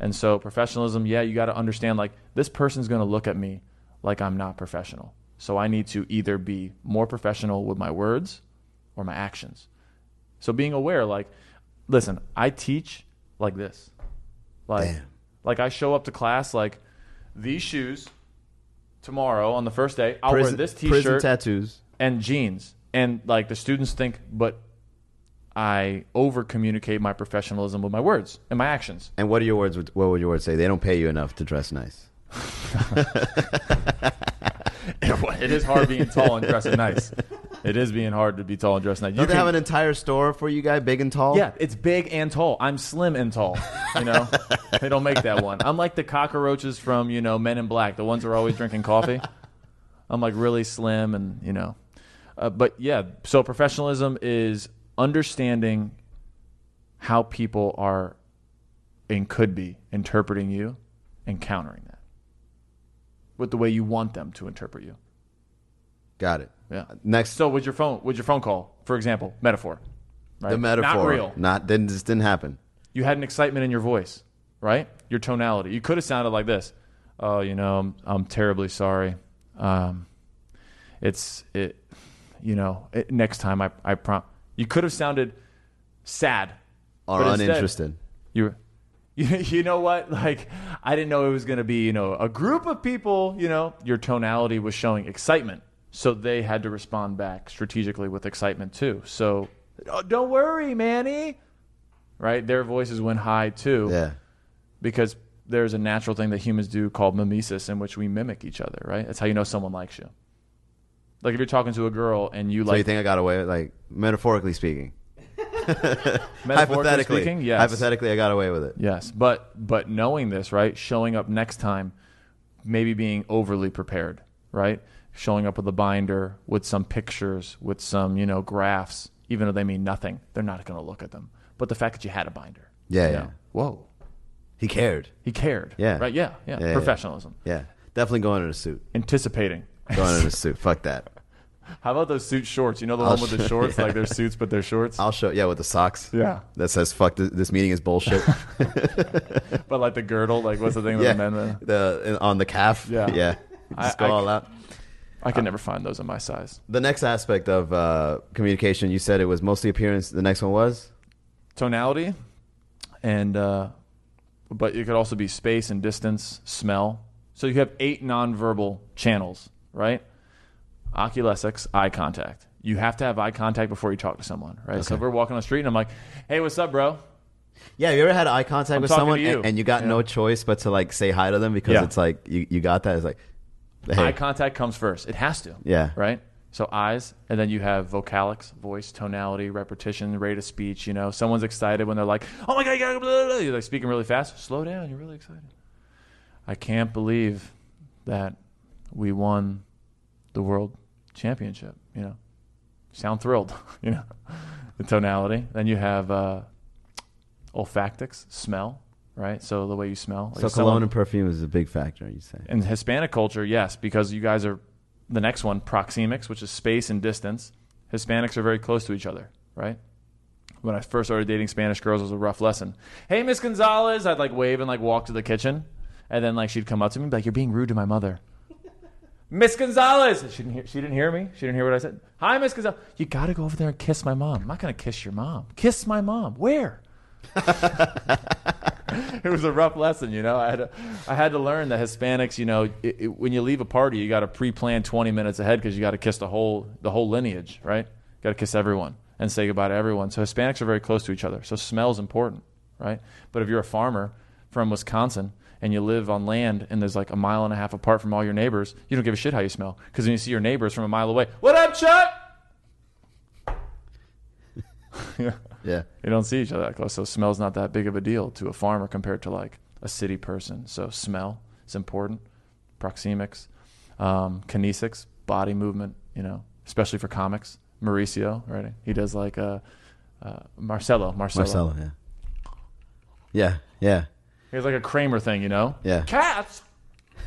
And so, professionalism, yeah, you got to understand like this person's going to look at me like I'm not professional. So, I need to either be more professional with my words or my actions. So, being aware, like, listen, I teach like this. Like, Damn. like I show up to class like these shoes tomorrow on the first day. I'll prison, wear this t-shirt tattoos. and jeans. And like the students think, but I over communicate my professionalism with my words and my actions. And what are your words? What would your words say? They don't pay you enough to dress nice. it is hard being tall and dressing nice. It is being hard to be tall and dressed nice. You Don't they can- have an entire store for you guys, big and tall? yeah, it's big and tall. I'm slim and tall. You know, they don't make that one. I'm like the cockroaches from you know Men in Black, the ones who are always drinking coffee. I'm like really slim and you know, uh, but yeah. So professionalism is understanding how people are and could be interpreting you and countering that. with the way you want them to interpret you. Got it. Yeah. Next, So with your phone, with your phone call, for example, metaphor, right? the metaphor. not real. Not didn't just didn't happen. You had an excitement in your voice, right? Your tonality. You could have sounded like this. Oh, you know, I'm, I'm terribly sorry. Um, it's it, you know, it, next time I I prom. You could have sounded sad Or But instead- uninterested. you you, you know what like i didn't know it was going to be you know a group of people you know your tonality was showing excitement so they had to respond back strategically with excitement too so oh, don't worry manny right their voices went high too yeah. because there's a natural thing that humans do called mimesis in which we mimic each other right that's how you know someone likes you like if you're talking to a girl and you So like you think I got away with like metaphorically speaking? metaphorically hypothetically, speaking yes hypothetically, I got away with it. Yes, but but knowing this, right? Showing up next time, maybe being overly prepared, right? Showing up with a binder, with some pictures, with some you know graphs, even though they mean nothing, they're not going to look at them. But the fact that you had a binder, Yeah, you yeah. know, whoa, He cared. he cared, Yeah. right? Yeah, yeah, Yeah, yeah. professionalism, Yeah, definitely going in a suit. anticipating. Going in a suit. Fuck that. How about those suit shorts? You know the I'll one with the show- shorts, yeah. like they're suits, but they're shorts. I'll show. Yeah, with the socks. yeah, That says "fuck this, this meeting is bullshit." but like the girdle, like what's the thing with yeah, the men? the on the calf. Yeah. yeah. Just I- go I- all out. I can never find those in my size. The next aspect of uh, communication, you said it was mostly appearance. The next one was tonality and uh, but it could also be space and distance smell so you have eight nonverbal channels right oculesics eye contact you have to have eye contact before you talk to someone right so if we're walking on the street and i'm like hey what's up bro yeah. You ever had eye contact I'm with talking someone to you. and, and you got Yeah. no choice but to like say hi to them because Yeah. it's like you, you got that. It's like, hey, eye contact comes first. It has to yeah, right? So eyes and then you have vocalics voice tonality repetition rate of speech you know? Someone's excited when they're like oh my god you gotta blah, blah, blah." you're like speaking really fast. Slow down. You're really excited. I can't believe that we won the world championship you know? Sound thrilled you know? The tonality. Then you have uh olfactics smell right so the way you smell So Like cologne someone- and perfume is a big factor. You say. in Hispanic culture, yes, because you guys are the next one, proxemics, which is space and distance. Hispanics are very close to each other, right? When I first started dating Spanish girls, it was a rough lesson. Hey, Miss Gonzalez, I'd like wave and like walk to the kitchen, and then like she'd come up to me and be like, "You're being rude to my mother." Miss Gonzalez, she didn't hear. She didn't hear me. She didn't hear what I said. Hi, Miss Gonzalez. You got to go over there and kiss my mom. I'm not gonna kiss your mom. Kiss my mom. Where? it was a rough lesson, you know. I had to, I had to learn that Hispanics, you know, it, it, when you leave a party, you got to pre-plan 20 minutes ahead because you got to kiss the whole the whole lineage, right? Got to kiss everyone and say goodbye to everyone. So Hispanics are very close to each other. So smell is important, right? But if you're a farmer from Wisconsin and you live on land and there's like a mile and a half apart from all your neighbors, you don't give a shit how you smell because when you see your neighbors from a mile away, what up, Chuck? yeah. Yeah. You don't see each other that close, so smell's not that big of a deal to a farmer compared to like a city person. So smell is important. Proxemics, um, kinesics, body movement. You know, especially for comics. Mauricio, right? He does like uh, uh, Marcelo. Marcelo. Marcelo. Yeah. Yeah. Yeah. He has like a Kramer thing. You know. Yeah. Cats.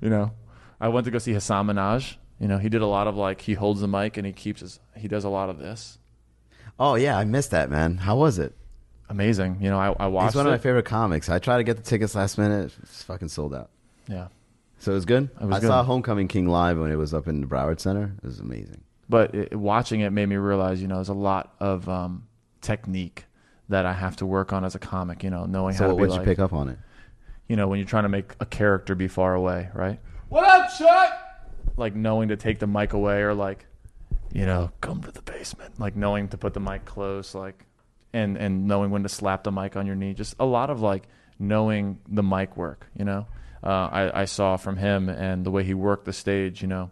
you know, I went to go see Hasan Minhaj. You know, he did a lot of like he holds the mic and he keeps his. He does a lot of this. Oh yeah, I missed that man. How was it? Amazing. You know, I, I watched He's one of it. my favorite comics. I tried to get the tickets last minute. It's fucking sold out. Yeah. So it was good. It was I good. saw Homecoming King live when it was up in the Broward Center. It was amazing. but it, watching it made me realize, you know, there's a lot of um, technique that I have to work on as a comic. You know, knowing how So to what be did like, you pick up on it? you know, when you're trying to make a character be far away, right? What up, Chuck? Like knowing to take the mic away, or like, you know, come to the basement. Like knowing to put the mic close, like, and and knowing when to slap the mic on your knee. Just a lot of like knowing the mic work. You know, uh, I, I saw from him and the way he worked the stage. You know,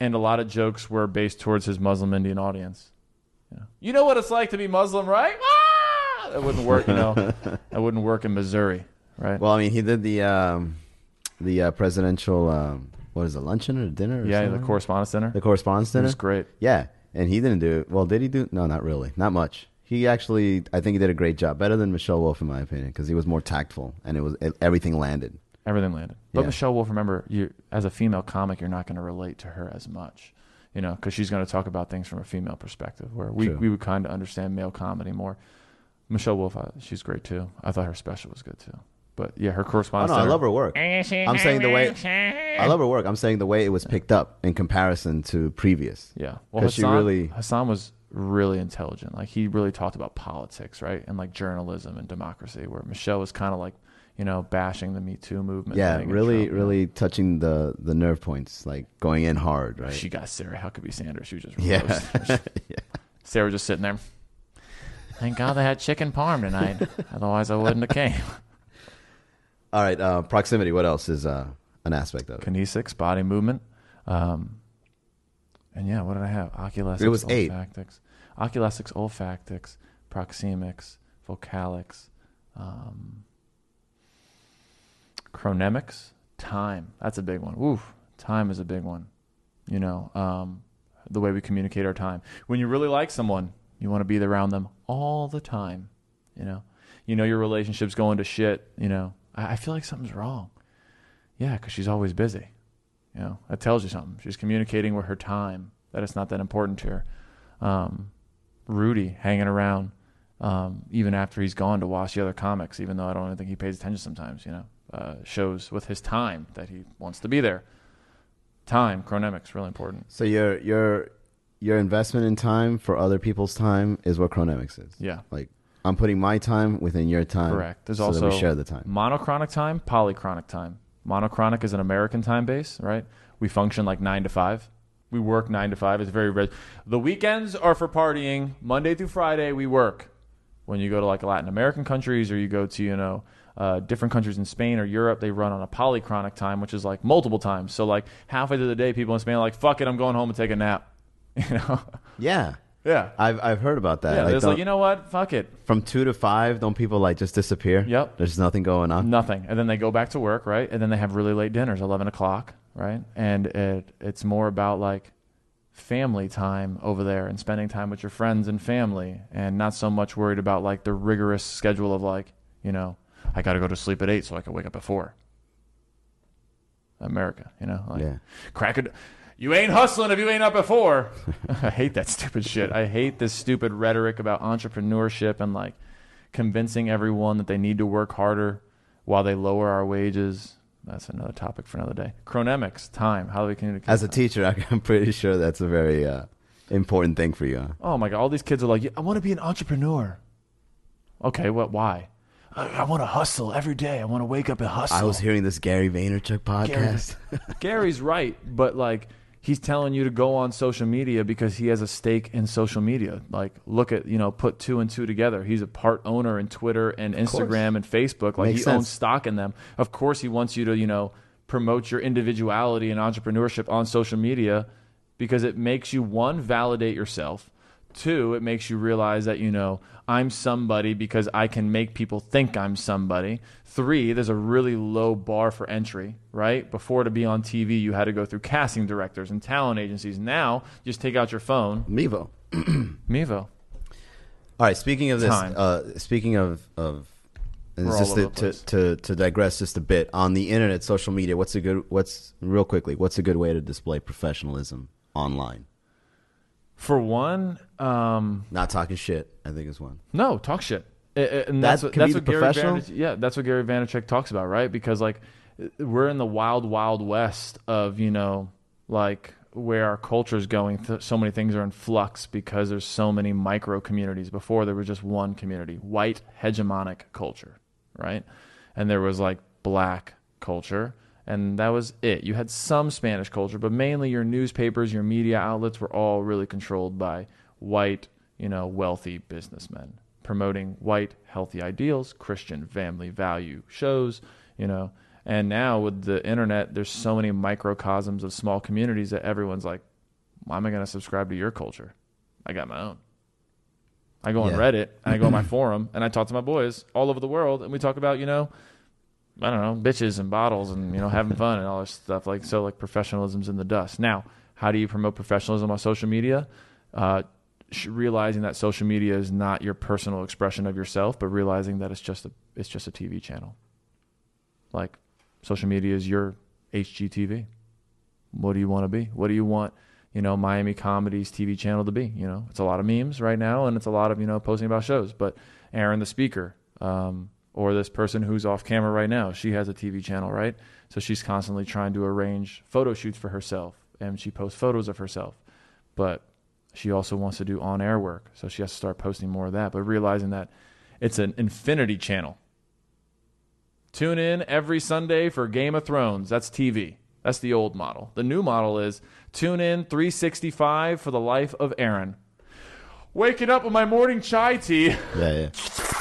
and a lot of jokes were based towards his Muslim Indian audience. You know, you know what it's like to be Muslim, right? Ah! That wouldn't work. You know, that wouldn't work in Missouri, right? Well, I mean, he did the um, the uh, presidential um, what is it, luncheon or dinner? Or yeah, the something? correspondence center. the correspondence It dinner. was great. Yeah, and he didn't do it. Well, did he do? No, not really. Not much. He actually, I think he did a great job, better than Michelle Wolf in my opinion, because he was more tactful and it was it, everything landed. Everything landed. But Yeah. Michelle Wolf, remember, you as a female comic, you're not going to relate to her as much, you know, because she's going to talk about things from a female perspective, where we, True. we would kind of understand male comedy more. Michelle Wolf, she's great too. I thought her special was good too. But yeah, her Oh correspondence. no, I love her work. I'm saying the way I love her work. I'm saying the way it was picked up in comparison to previous. Yeah. Well, 'Cause she really- Hasan was really intelligent. Like he really talked about politics, right, and like journalism and democracy. Where Michelle was kind of like, you know, bashing the Me Too movement. Yeah, really, Trump, really touching the the nerve points, like going in hard, right? She got Sarah Huckabee Sanders. She was just yeah, her. Sarah just sitting there. Thank God they had chicken parm tonight. Otherwise, I wouldn't have came. All right, uh, proximity. What else is uh, an aspect of it? Kinesics, body movement, um, and yeah, what did I have? Oculesics, It was eight. olfactics, oculesics, olfactics, proxemics, vocalics, um, chronemics, time. That's a big one. Oof, time is a big one. You know, um, the way we communicate our time. When you really like someone, you want to be around them all the time. You know, you know your relationship's going to shit. You know, I, I feel like something's wrong. Yeah, because she's always busy. You know, that tells you something. She's communicating with her time that it's not that important to her. Um, Rudy hanging around um, even after he's gone to watch the other comics, even though I don't even think he pays attention sometimes. You know, uh, shows with his time that he wants to be there. Time, chronemics, really important. So your your your investment in time for other people's time is what chronemics is. Yeah, Like I'm putting my time within your time. correct. There's so also that we share the time. monochronic time, polychronic time. Monochronic is an American time base, right? We function like nine to five. We work nine to five. It's very red. The weekends are for partying. Monday through Friday, we work. When you go to like Latin American countries or you go to, you know, uh, different countries in Spain or Europe, they run on a polychronic time, which is like multiple times. So like halfway through the day, people in Spain are like, fuck it, I'm going home and take a nap. You know? Yeah, yeah. I've I've heard about that. Yeah, like, it's like, you know what? Fuck it. from two to five, don't people like just disappear? Yep. There's nothing going on. Nothing. And then they go back to work, right? And then they have really late dinners, 11 o'clock, right? And it it's more about like family time over there and spending time with your friends and family and not so much worried about like the rigorous schedule of like, you know, I got to go to sleep at 8 so I can wake up at 4. America, you know? Like, Yeah. crack it. You ain't hustling if you ain't up at four. I hate that stupid shit. I hate this stupid rhetoric about entrepreneurship and like convincing everyone that they need to work harder while they lower our wages. That's another topic for another day. Chronemics, time, how do we communicate? As a time? teacher, I'm pretty sure that's a very uh, important thing for you. Huh? Oh my god, all these kids are like, "Yeah, I want to be an entrepreneur. Okay, what? Why? I, I want to hustle every day. I want to wake up and hustle. I was hearing this Gary Vaynerchuk podcast. Gary's right, but like he's telling you to go on social media because he has a stake in social media. Like look at, you know, put two and two together. He's a part owner in Twitter and Instagram and Facebook. Like Makes he sense. owns stock in them. Of course he wants you to, you know, promote your individuality and entrepreneurship on social media because it makes you one validate yourself. Two, it makes you realize that, you know, I'm somebody because I can make people think I'm somebody. Three, there's a really low bar for entry, right? Before to be on TV, you had to go through casting directors and talent agencies. Now, just take out your phone, Mevo. Mevo. All right. Speaking of this, Time. uh, speaking of of, and We're just to, to, to to digress just a bit on the internet, social media. What's a good? What's real quickly? What's a good way to display professionalism online? For one, um, Not talking shit. I think is one. No, talk shit. And That that's what, that's what Gary? Vaynerchuk, yeah, that's what Gary Vaynerchuk talks about, right? Because like we're in the wild, wild west of you know like where our culture is going. Th- so many things are in flux because there's so many micro communities. Before there was just one community, white hegemonic culture, right? And there was like black culture. And that was it. You had some Spanish culture, but mainly your newspapers, your media outlets were all really controlled by white, you know, wealthy businessmen promoting white, healthy ideals, Christian family value shows, you know. And now with the internet, there's so many microcosms of small communities that everyone's like, why am I going to subscribe to your culture? I got my own. I go on Yeah. Reddit and I go on my forum and I talk to my boys all over the world and we talk about, you know, I don't know, bitches and bottles and, you know, having fun and all this stuff. Like, so like professionalism's in the dust. Now, how do you promote professionalism on social media? Uh, realizing that social media is not your personal expression of yourself, but realizing that it's just a it's just a TV channel. Like social media is your HGTV. What do you want to be? What do you want? You know, Miami Comedy's TV channel to be. You know, it's a lot of memes right now, and it's a lot of you know posting about shows. But Aaron, the speaker, um, or this person who's off camera right now, she has a TV channel, right? So she's constantly trying to arrange photo shoots for herself, and she posts photos of herself. But she also wants to do on-air work, so she has to start posting more of that. But realizing that it's an infinity channel. Tune in every Sunday for Game of Thrones. That's TV. That's the old model. The new model is tune in 365 for the life of Aaron. Waking up with my morning chai tea. Yeah, yeah.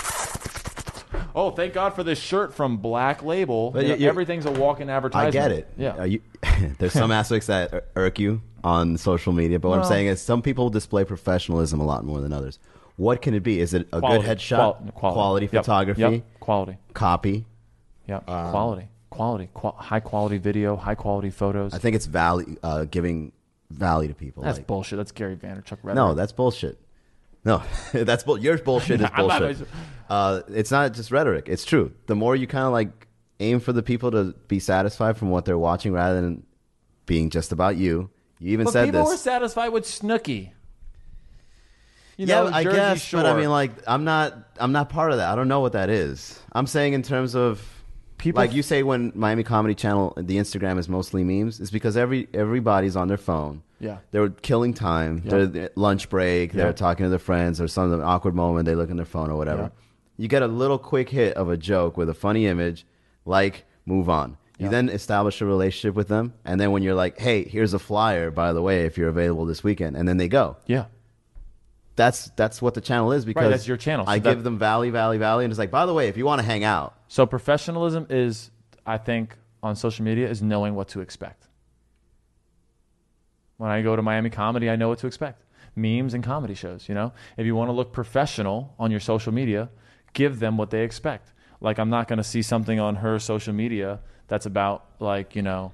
Oh, thank God for this shirt from Black Label. But You know, you- everything's a walk-in advertisement. I get it. Yeah. Uh, you, there's some aspects that ir- irk you on social media, but what I'm saying is some people display professionalism a lot more than others. What can it be? Is it a Quality. good headshot, Qual- quality, Yep. photography, Yep. Quality. copy? Yeah. quality. Quality. Qual- high quality video. High quality photos. I think it's value, uh, giving value to people. That's like, bullshit. That's Gary Vaynerchuk. Rhetoric. no, that's bullshit. No, that's bull. Your bullshit is bullshit. Uh, it's not just rhetoric. It's true. The more you kind of like aim for the people to be satisfied from what they're watching, rather than being just about you. You even But said people this. were satisfied with Snooki. You yeah, know, I Jersey guess, Shore. but I mean, like, I'm not, I'm not part of that. I don't know what that is. I'm saying in terms of People- like you say when Miami Comedy Channel, the Instagram is mostly memes. It's because every everybody's on their phone. Yeah. they're killing time. Yeah. They're lunch break. Yeah. They're talking to their friends or some awkward moment. They look in their phone or whatever. Yeah. You get a little quick hit of a joke with a funny image, like move on. You then establish a relationship with them, and then when you're like, "Hey, here's a flyer, by the way, if you're available this weekend," and then they go yeah. that's that's what the channel is because that's your channel. So I that- give them valley, valley, valley, and it's like, by the way, if you want to hang out, So professionalism is, I think, on social media is knowing what to expect. When I go to Miami Comedy, I know what to expect. Memes and comedy shows, you know? If you want to look professional on your social media, give them what they expect. Like I'm not going to see something on her social media that's about like, you know,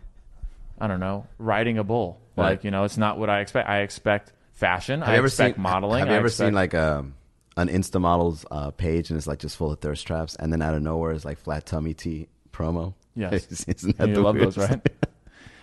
I don't know, riding a bull. Right. Like, you know, it's not what I expect. I expect fashion. have I you ever expect seen modeling. Have you I ever expect- seen like a an Insta models uh, page and it's like just full of thirst traps, and then out of nowhere it's like flat tummy tea promo? Yes. Isn't that you the love those, right?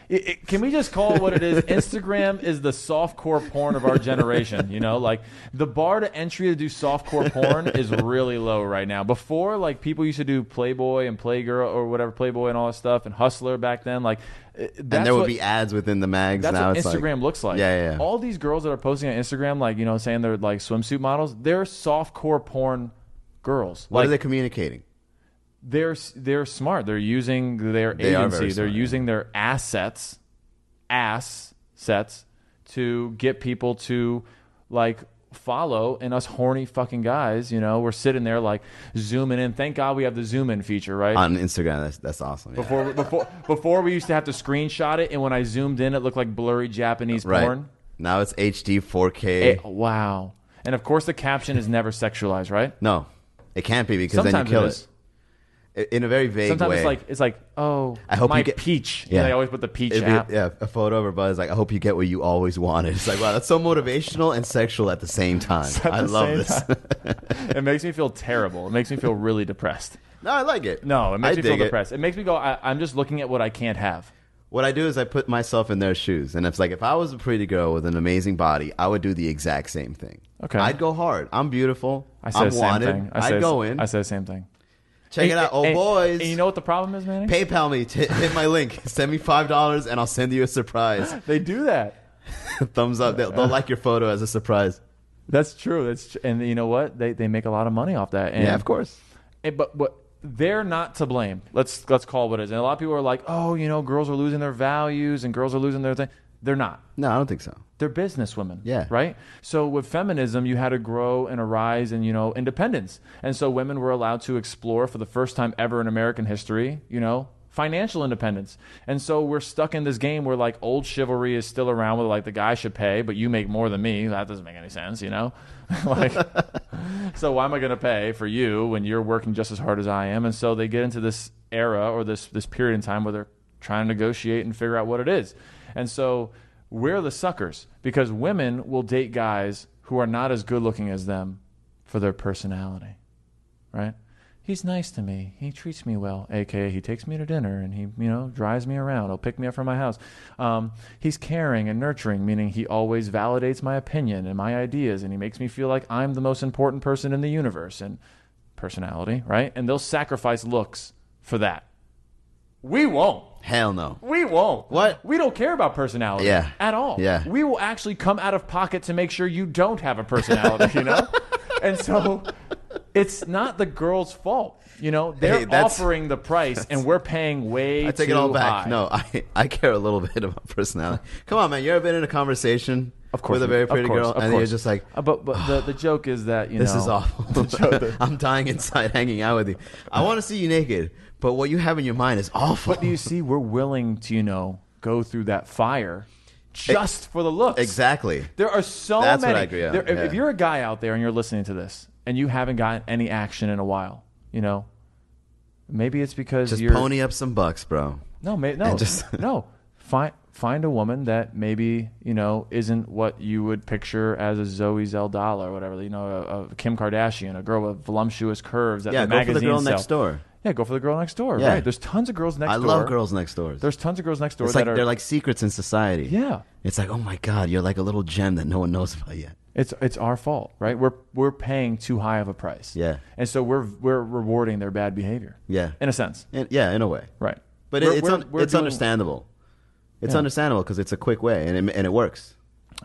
It- it- can we just call it what it is? Instagram is the softcore porn of our generation. You know, like the bar to entry to do softcore porn is really low right now. Before, like people used to do Playboy and Playgirl or whatever, Playboy and all that stuff, and Hustler back then. Like, uh, and there would what- be ads within the mags. that's now what Instagram like, looks like. Yeah, yeah, yeah. All these girls that are posting on Instagram, like you know, saying they're like swimsuit models, they're softcore porn girls. what like, are they communicating? They're they're smart. They're using their They agency. They're smart, using their assets, assets, to get people to like follow. And us horny fucking guys, you know, we're sitting there like zooming in. Thank God we have the zoom in feature, right? On Instagram, that's that's awesome. yeah. before before before we used to have to screenshot it, and when I zoomed in, it looked like blurry Japanese right porn. now it's HD 4K. Eh, wow. And of course, the caption is never sexualized, right? no, it can't be because then you kill it it, in a very vague Sometimes way. it's like it's like oh, I hope my you get- peach. Yeah. They always put the peach It'd be- app. yeah, a photo of her butt is like, I hope you get what you always wanted. It's like, wow, that's so motivational and sexual at the same time. I love this. it makes me feel terrible. It makes me feel really depressed. no, I like it. No, it makes I me feel it. depressed. It. makes me go. I, I'm just looking at what I can't have. What I do is I put myself in their shoes, and it's like if I was a pretty girl with an amazing body, I would do the exact same thing. Okay. I'd go hard. I'm beautiful. I say I'm the same wanted. thing. I I'd say, go in. I say the same thing. Check And- it out. Oh, and- boys. And you know what the problem is, man? PayPal me. T- hit my link. Send me $5 and I'll send you a surprise. They do that. Thumbs up. They'll, they'll like your photo as a surprise. That's true. That's tr- and you know what? They they make a lot of money off that. And, yeah, of course. and- but but they're not to blame. Let's let's call it what it is. And a lot of people are like, oh, you know, girls are losing their values and girls are losing their thing. They're not. No, I don't think so. They're businesswomen. Yeah. Right? So with feminism, you had to grow and arise and, you know, independence. And so women were allowed to explore for the first time ever in American history, you know, financial independence. And so we're stuck in this game where like old chivalry is still around where like the guy should pay, but you make more than me. That doesn't make any sense, you know? like so why am I going to pay for you when you're working just as hard as I am? And so they get into this era or this this period in time where they're trying to negotiate and figure out what it is. And so we're the suckers because women will date guys who are not as good looking as them for their personality, right? He's nice to me. He treats me well. AKA, he takes me to dinner and he, you know, drives me around. He'll pick me up from my house. Um, he's caring and nurturing, meaning he always validates my opinion and my ideas and he makes me feel like I'm the most important person in the universe and personality, right? And they'll sacrifice looks for that. We won't. Hell no. We won't. What? We don't care about personality Yeah. at all. Yeah. We will actually come out of pocket to make sure you don't have a personality, you know? and so it's not the girl's fault. You know, they're Hey, that's- offering the price and we're paying way I take too it all back. high. No, I I care a little bit about personality. Come on, man. You ever been in a conversation Of course with a we- very of pretty course, girl, of and you're course. just like, Uh, but but the, the joke is that, you know. this is awful. the joke- the- I'm dying inside hanging out with you. I want to see you naked, but what you have in your mind is awful. But do you see, we're willing to, you know, go through that fire just for the looks. exactly. There are so That's what many. I agree on, There- if, yeah. if you're a guy out there and you're listening to this and you haven't gotten any action in a while, you know, maybe it's because Just you're pony up some bucks, bro. no, ma- no, just- no. Find find a woman that maybe you know isn't what you would picture as a Zoe Saldana or whatever. You know, a, a Kim Kardashian, a girl with voluptuous curves that Yeah, the go for the girl next door. Yeah, go for the girl next door. Yeah. Right. There's tons of girls next I door. I love girls next door. There's tons of girls next door It's that like are they're like secrets in society. yeah. It's like, oh my god, you're like a little gem that no one knows about yet. It's it's our fault, right? We're we're paying too high of a price. Yeah. And so we're we're rewarding their bad behavior. Yeah. In a sense. In, yeah, in a way. Right. But We're- it's we're- un, we're it's doing- understandable. It's Yeah. understandable because it's a quick way and it, and it works.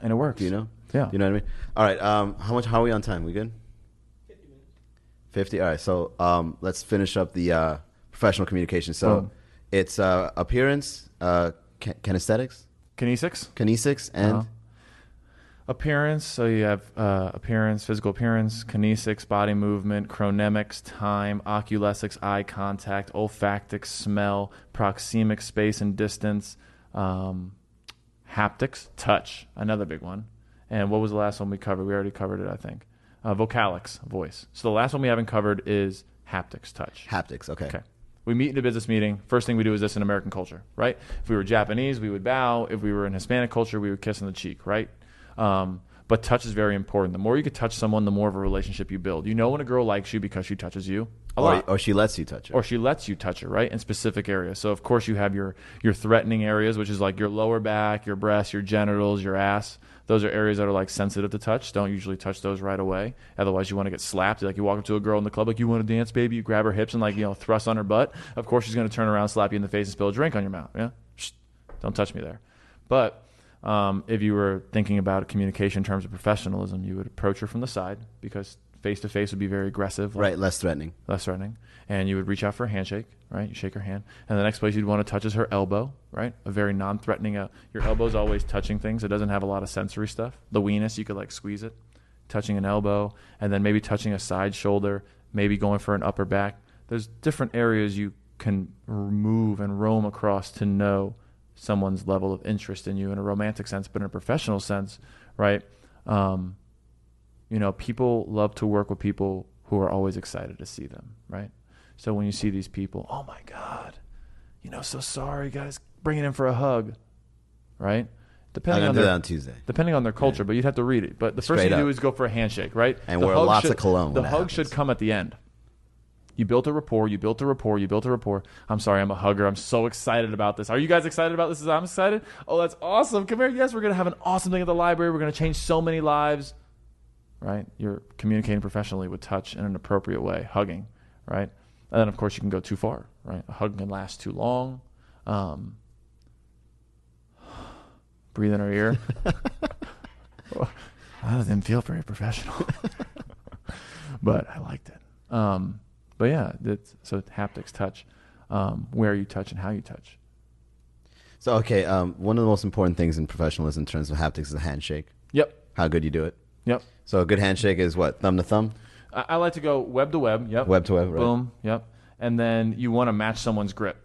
And it works. Do you know? Yeah. You know what I mean? All right. Um, how much? How are we on time? We good? 50 All right. So um, let's finish up the uh, professional communication. So it's uh, appearance, uh, ki- kinesthetics, Kinesics? kinesics, and Uh-huh. Appearance. So you have uh, appearance, physical appearance, kinesics, body movement, chronemics, time, oculesics, eye contact, olfactics, smell, proxemic space and distance, um, haptics, touch, another big one. And what was the last one we covered? We already covered it, I think. Uh, vocalics, voice. So the last one we haven't covered is haptics, touch. haptics. Okay. Okay. We meet in a business meeting. First thing we do is this in American culture, right? If we were Japanese, we would bow. If we were in Hispanic culture, we would kiss on the cheek, right? Um, but touch is very important. The more you could touch someone, the more of a relationship you build. You know when a girl likes you because she touches you a Or, lot or she lets you touch her. or she lets you touch her, right? In specific areas. So of course you have your your threatening areas, which is like your lower back, your breasts, your genitals, your ass. Those are areas that are like sensitive to touch. Don't usually touch those right away. Otherwise you want to get slapped. Like you walk up to a girl in the club, like you want to dance, baby. You grab her hips and like you know thrust on her butt. Of course she's going to turn around, slap you in the face, and spill a drink on your mouth. Yeah, Shh. don't touch me there. But um, if you were thinking about communication in terms of professionalism, you would approach her from the side because face to face would be very aggressive. like- right. Less threatening. less threatening. And you would reach out for a handshake, right? You shake her hand. And the next place you'd want to touch is her elbow, right? A very non threatening, uh, your elbow's always touching things. It doesn't have a lot of sensory stuff. The weenus, you could like squeeze it, touching an elbow, and then maybe touching a side shoulder, maybe going for an upper back. There's different areas you can move and roam across to know someone's level of interest in you in a romantic sense, but in a professional sense, right? Um, you know, people love to work with people who are always excited to see them, right? So when you see these people, oh my God, you know, so sorry, guys, bring it in for a hug, right? Depending on their on Tuesday. depending on their culture, but you'd have to read it. But the first thing you do is go for a handshake, right? And The wear lots should- of cologne The hug should come at the end. You built a rapport. You built a rapport. You built a rapport. I'm sorry, I'm a hugger. I'm so excited about this. Are you guys excited about this? As I'm excited. Oh, that's awesome. Come here. Yes, we're gonna have an awesome thing at the library. We're gonna change so many lives. Right? You're communicating professionally with touch in an appropriate way, hugging. Right? And then of course you can go too far. Right? A hug can last too long. Um, breathe in her ear. that didn't feel very professional, but I liked it. Um, but yeah, that's, so haptics, touch, um, where you touch and how you touch. So okay, um, one of the most important things in professionalism in terms of haptics is a handshake. Yep, How good you do it. yep. So a good handshake is what thumb to thumb, I, I like to go web to web. Yep, web to web, right? boom. Yep, and then you want to match someone's grip.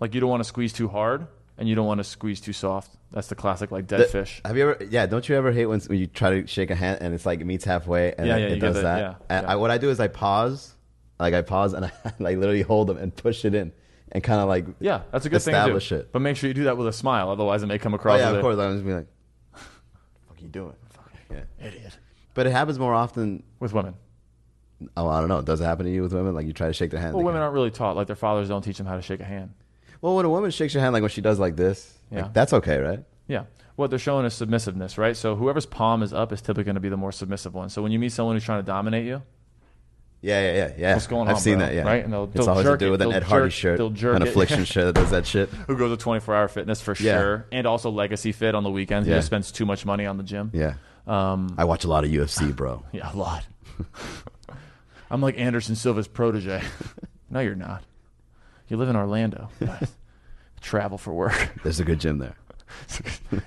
Like you don't want to squeeze too hard, and you don't want to squeeze too soft. That's the classic like dead The- fish. Have you ever? Yeah, don't you ever hate when, when you try to shake a hand and it's like it meets halfway and Yeah, it, yeah, it does that? yeah, yeah. I, what I do is I pause, like I pause and I like literally hold them and push it in and kind of like Yeah, that's a good establish thing to do. it. But make sure you do that with a smile, otherwise it may come Oh across yeah, of course. I'm just be like, "Fuck you doing?" Yeah. idiot. But it happens more often. with women. Oh, I don't know. Does it happen to you with women? Like you try to shake their hand. Well, women aren't really taught. Like their fathers don't teach them how to shake a hand. Well, when a woman shakes your hand, like when she does like this, Yeah. like, that's okay, right? Yeah. What they're showing is submissiveness, right? So whoever's palm is up is typically going to be the more submissive one. So when you meet someone who's trying to dominate you, Yeah, yeah, yeah, yeah. What's going on? I've seen bro? that. Yeah, Right? And they'll- it's they'll always to jerk do it. with an They'll Ed Hardy jerk- shirt, they'll jerk an it. affliction shirt that does that shit. who goes to 24 hour fitness for Yeah. sure, and also Legacy Fit on the weekends. He just spends too much money on the gym. Yeah, Um, I watch a lot of UFC, bro. yeah, a lot. I'm like Anderson Silva's protege. no, you're not. You live in Orlando. Travel for work. There's a good gym there.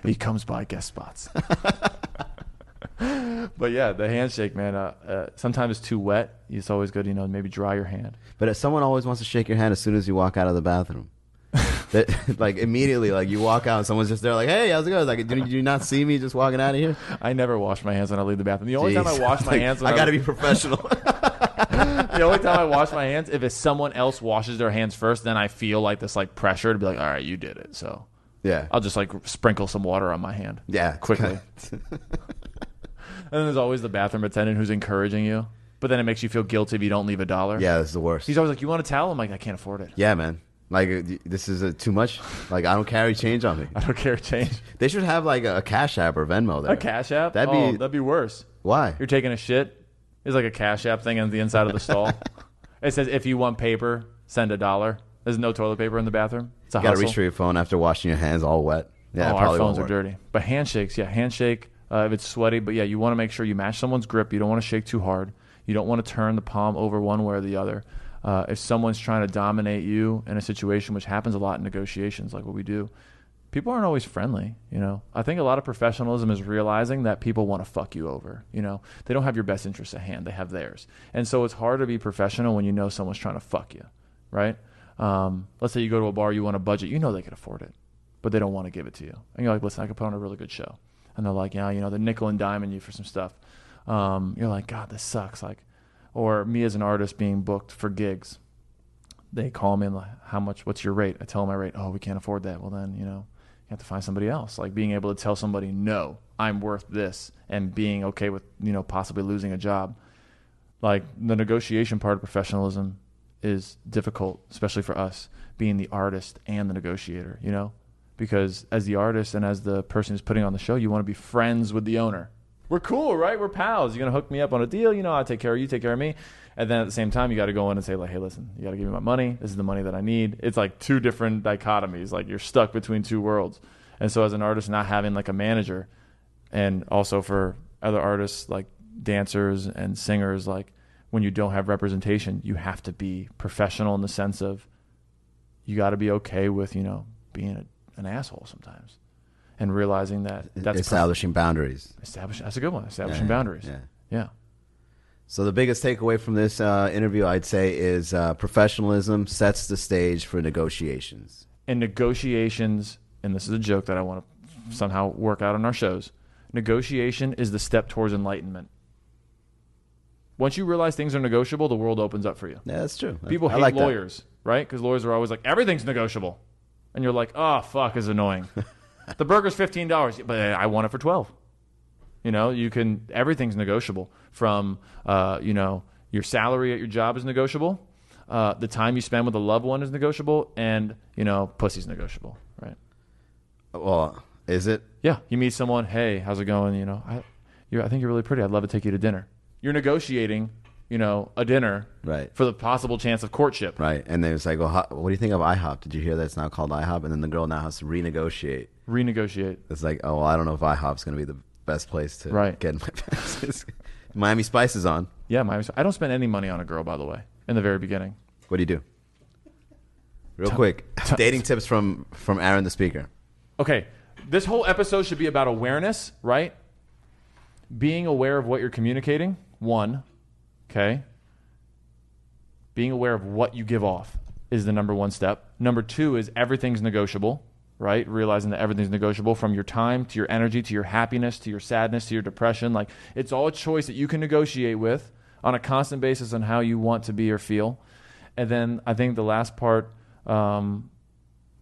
he comes by guest spots. but yeah, the handshake, man. Uh, uh, sometimes it's too wet. It's always good, you know, maybe dry your hand. But if someone always wants to shake your hand as soon as you walk out of the bathroom. That, like immediately, like you walk out and someone's just there, like, "Hey, how's it going?" Like, did you not see me just walking out of here? I never wash my hands when I leave the bathroom. The only time I wash my Like, hands, I got to be professional. the only time I wash my hands, if it's someone else washes their hands first, then I feel like this like pressure to be like, all right, you did it. So yeah, I'll just like sprinkle some water on my hand. yeah, quickly. And then there's always the bathroom attendant who's encouraging you, but then it makes you feel guilty if you don't leave a dollar. yeah, is the worst. He's always like, "You want a towel?" I'm like, "I can't afford it. Yeah, man. Like this is uh, too much. Like I don't carry change on me. I don't carry Change They should have like a, a Cash App or Venmo there. a cash app. That'd oh, be- that'd be worse. Why? You're taking a shit. There's like a cash app thing on the inside of the stall. it says, "If you want paper, send a dollar." There's no toilet paper in the bathroom. It's a You got to hustle. reach for your phone after washing your hands all wet. Yeah, it oh, our probably phones are work. dirty. But handshakes, yeah, handshake. Uh, if it's sweaty, but yeah, you want to make sure you match someone's grip. You don't want to shake too hard. You don't want to turn the palm over one way or the other. Uh, if someone's trying to dominate you in a situation, which happens a lot in negotiations, like what we do, people aren't always friendly. You know, I think a lot of professionalism is realizing that people want to fuck you over. You know, they don't have your best interests at hand; they have theirs, and so it's hard to be professional when you know someone's trying to fuck you, right? Um, let's say you go to a bar, you want a budget, you know they can afford it, but they don't want to give it to you, and you're like, listen, I could put on a really good show, and they're like, yeah, you know, they're nickel and diming you for some stuff. Um, you're like, God, this sucks. Like, or me as an artist being booked for gigs they call me and like, how much, what's your rate? I tell them my rate. Oh, we can't afford that. Well, then, you know, you have to find somebody else. Like being able to tell somebody, no, I'm worth this and being okay with, you know, possibly losing a job. Like the negotiation part of professionalism is difficult, especially for us being the artist and the negotiator, you know, because as the artist and as the person who's putting on the show, you want to be friends with the owner. We're cool, right? We're pals. You're to hook me up on a deal. You know, I take care of you, take care of me. And then at the same time, you got to go in and say, like, hey, listen, you got to give me my money. This is the money that I need. It's like two different dichotomies. Like you're stuck between two worlds. And so as an artist, not having like a manager, and also for other artists like dancers and singers, like when you don't have representation, you have to be professional in the sense of you got to be okay with, you know, being a, an asshole sometimes and realizing that that's establishing boundaries. establish, that's a good one. Establishing Yeah, boundaries. Yeah. yeah. So the biggest takeaway from this uh, interview, I'd say, is uh, professionalism sets the stage for negotiations. and negotiations, and this is a joke that I want to somehow work out on our shows. Negotiation is the step towards enlightenment. Once you realize things are negotiable, the world opens up for you. Yeah, that's true. People I hate like that. lawyers, right? Because lawyers are always like, everything's negotiable. And you're like, oh, fuck, is annoying. the burger's $15, but I want it for 12 You know, you can, everything's negotiable from, uh, you know, your salary at your job is negotiable. Uh, the time you spend with a loved one is negotiable. And, you know, pussy's negotiable, right? Well, is it? Yeah, you meet someone. Hey, how's it going? You know, I, I think you're really pretty. I'd love to take you to dinner. You're negotiating, you know, a dinner Right. for the possible chance of courtship. Right. And then it's like, well, how, what do you think of IHOP? Did you hear that it's now called IHOP? And then the girl now has to renegotiate. Renegotiate. It's like, oh, well, I don't know if IHOP's going to be the best place to Right. get my passes. Miami Spice is on. Yeah, my, I don't spend any money on a girl, by the way, in the very beginning. What do you do? Real quick, dating tips from from Aaron the speaker. Okay, this whole episode should be about awareness, right? Being aware of what you're communicating, one. Okay. Being aware of what you give off is the number one step. Number two is everything's negotiable, right? Realizing that everything's negotiable from your time to your energy to your happiness to your sadness to your depression. Like it's all a choice that you can negotiate with on a constant basis on how you want to be or feel. And then I think the last part um,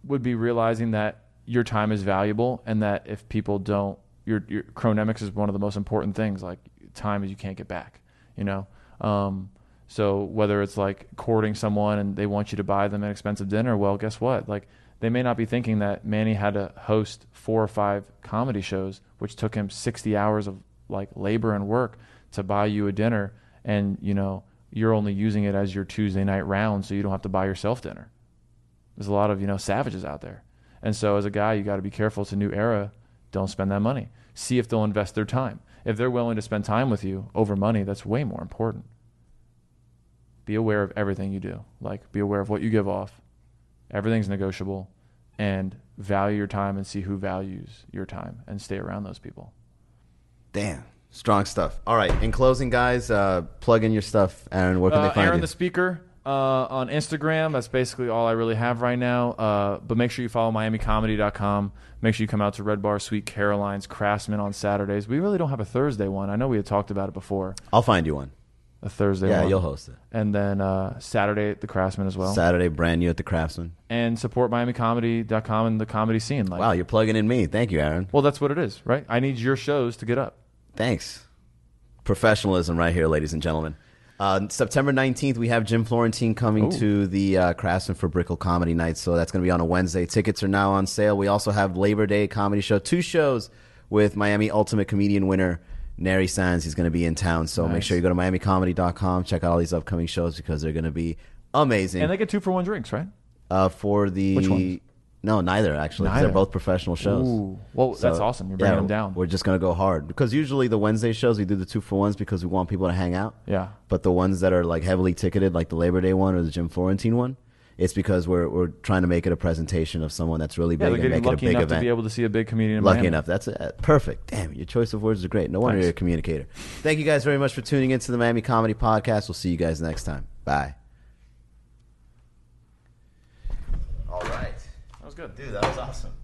would be realizing that your time is valuable and that if people don't your, your chronemics is one of the most important things like time is you can't get back. You know, um, so whether it's like courting someone and they want you to buy them an expensive dinner, well, guess what? Like they may not be thinking that Manny had to host four or five comedy shows, which took him 60 hours of like labor and work to buy you a dinner, and you know you're only using it as your Tuesday night round, so you don't have to buy yourself dinner. There's a lot of you know savages out there, and so as a guy, you got to be careful. It's a new era. Don't spend that money. See if they'll invest their time. If they're willing to spend time with you over money, that's way more important. Be aware of everything you do. Like be aware of what you give off. Everything's negotiable, and value your time and see who values your time and stay around those people. Damn. Strong stuff. All right. In closing, guys, uh, plug in your stuff. Aaron, where can Uh, they find Aaron you? the Speaker uh, on Instagram. That's basically all I really have right now. Uh, but make sure you follow MiamiComedy.com. Make sure you come out to Red Bar Sweet Caroline's Craftsman on Saturdays. We really don't have a Thursday one. I know we had talked about it before. I'll find you one. A Thursday Yeah, one. you'll host it. And then uh, Saturday at the Craftsman as well. Saturday, brand new at the Craftsman. and support MiamiComedy.com and the comedy scene. Like, Wow, you're plugging in me. Thank you, Aaron. Well, that's what it is, right? I need your shows to get up. Thanks. Professionalism right here, ladies and gentlemen. Uh, September 19th, we have Jim Florentine coming Ooh. to the uh, Craftsman for Brickell Comedy Night. So that's going to be on a Wednesday. Tickets are now on sale. We also have Labor Day comedy show, two shows with Miami Ultimate Comedian winner Nary Sands. He's going to be in town. So make sure you go to miamicomedy.com, check out all these upcoming shows because they're going to be amazing. And they get two for one drinks, right? uh, for the Which ones? No, neither actually. 'cause Neither. They're both professional shows. Ooh. Well, So, that's awesome. You're bringing yeah, them down. We're just gonna go hard because usually the Wednesday shows we do the two for ones because we want people to hang out. Yeah. But the ones that are like heavily ticketed, like the Labor Day one or the Jim Florentine one, it's because we're we're trying to make it a presentation of someone that's really Yeah, big they're and getting make it a lucky big enough event. to be able to see a big comedian in Lucky Miami. enough. That's it. Perfect. Damn, your choice of words are great. No wonder Thanks. you're a communicator. Thank you guys very much for tuning into the Miami Comedy Podcast. We'll see you guys next time. Bye. All right. Good. Dude, that was awesome.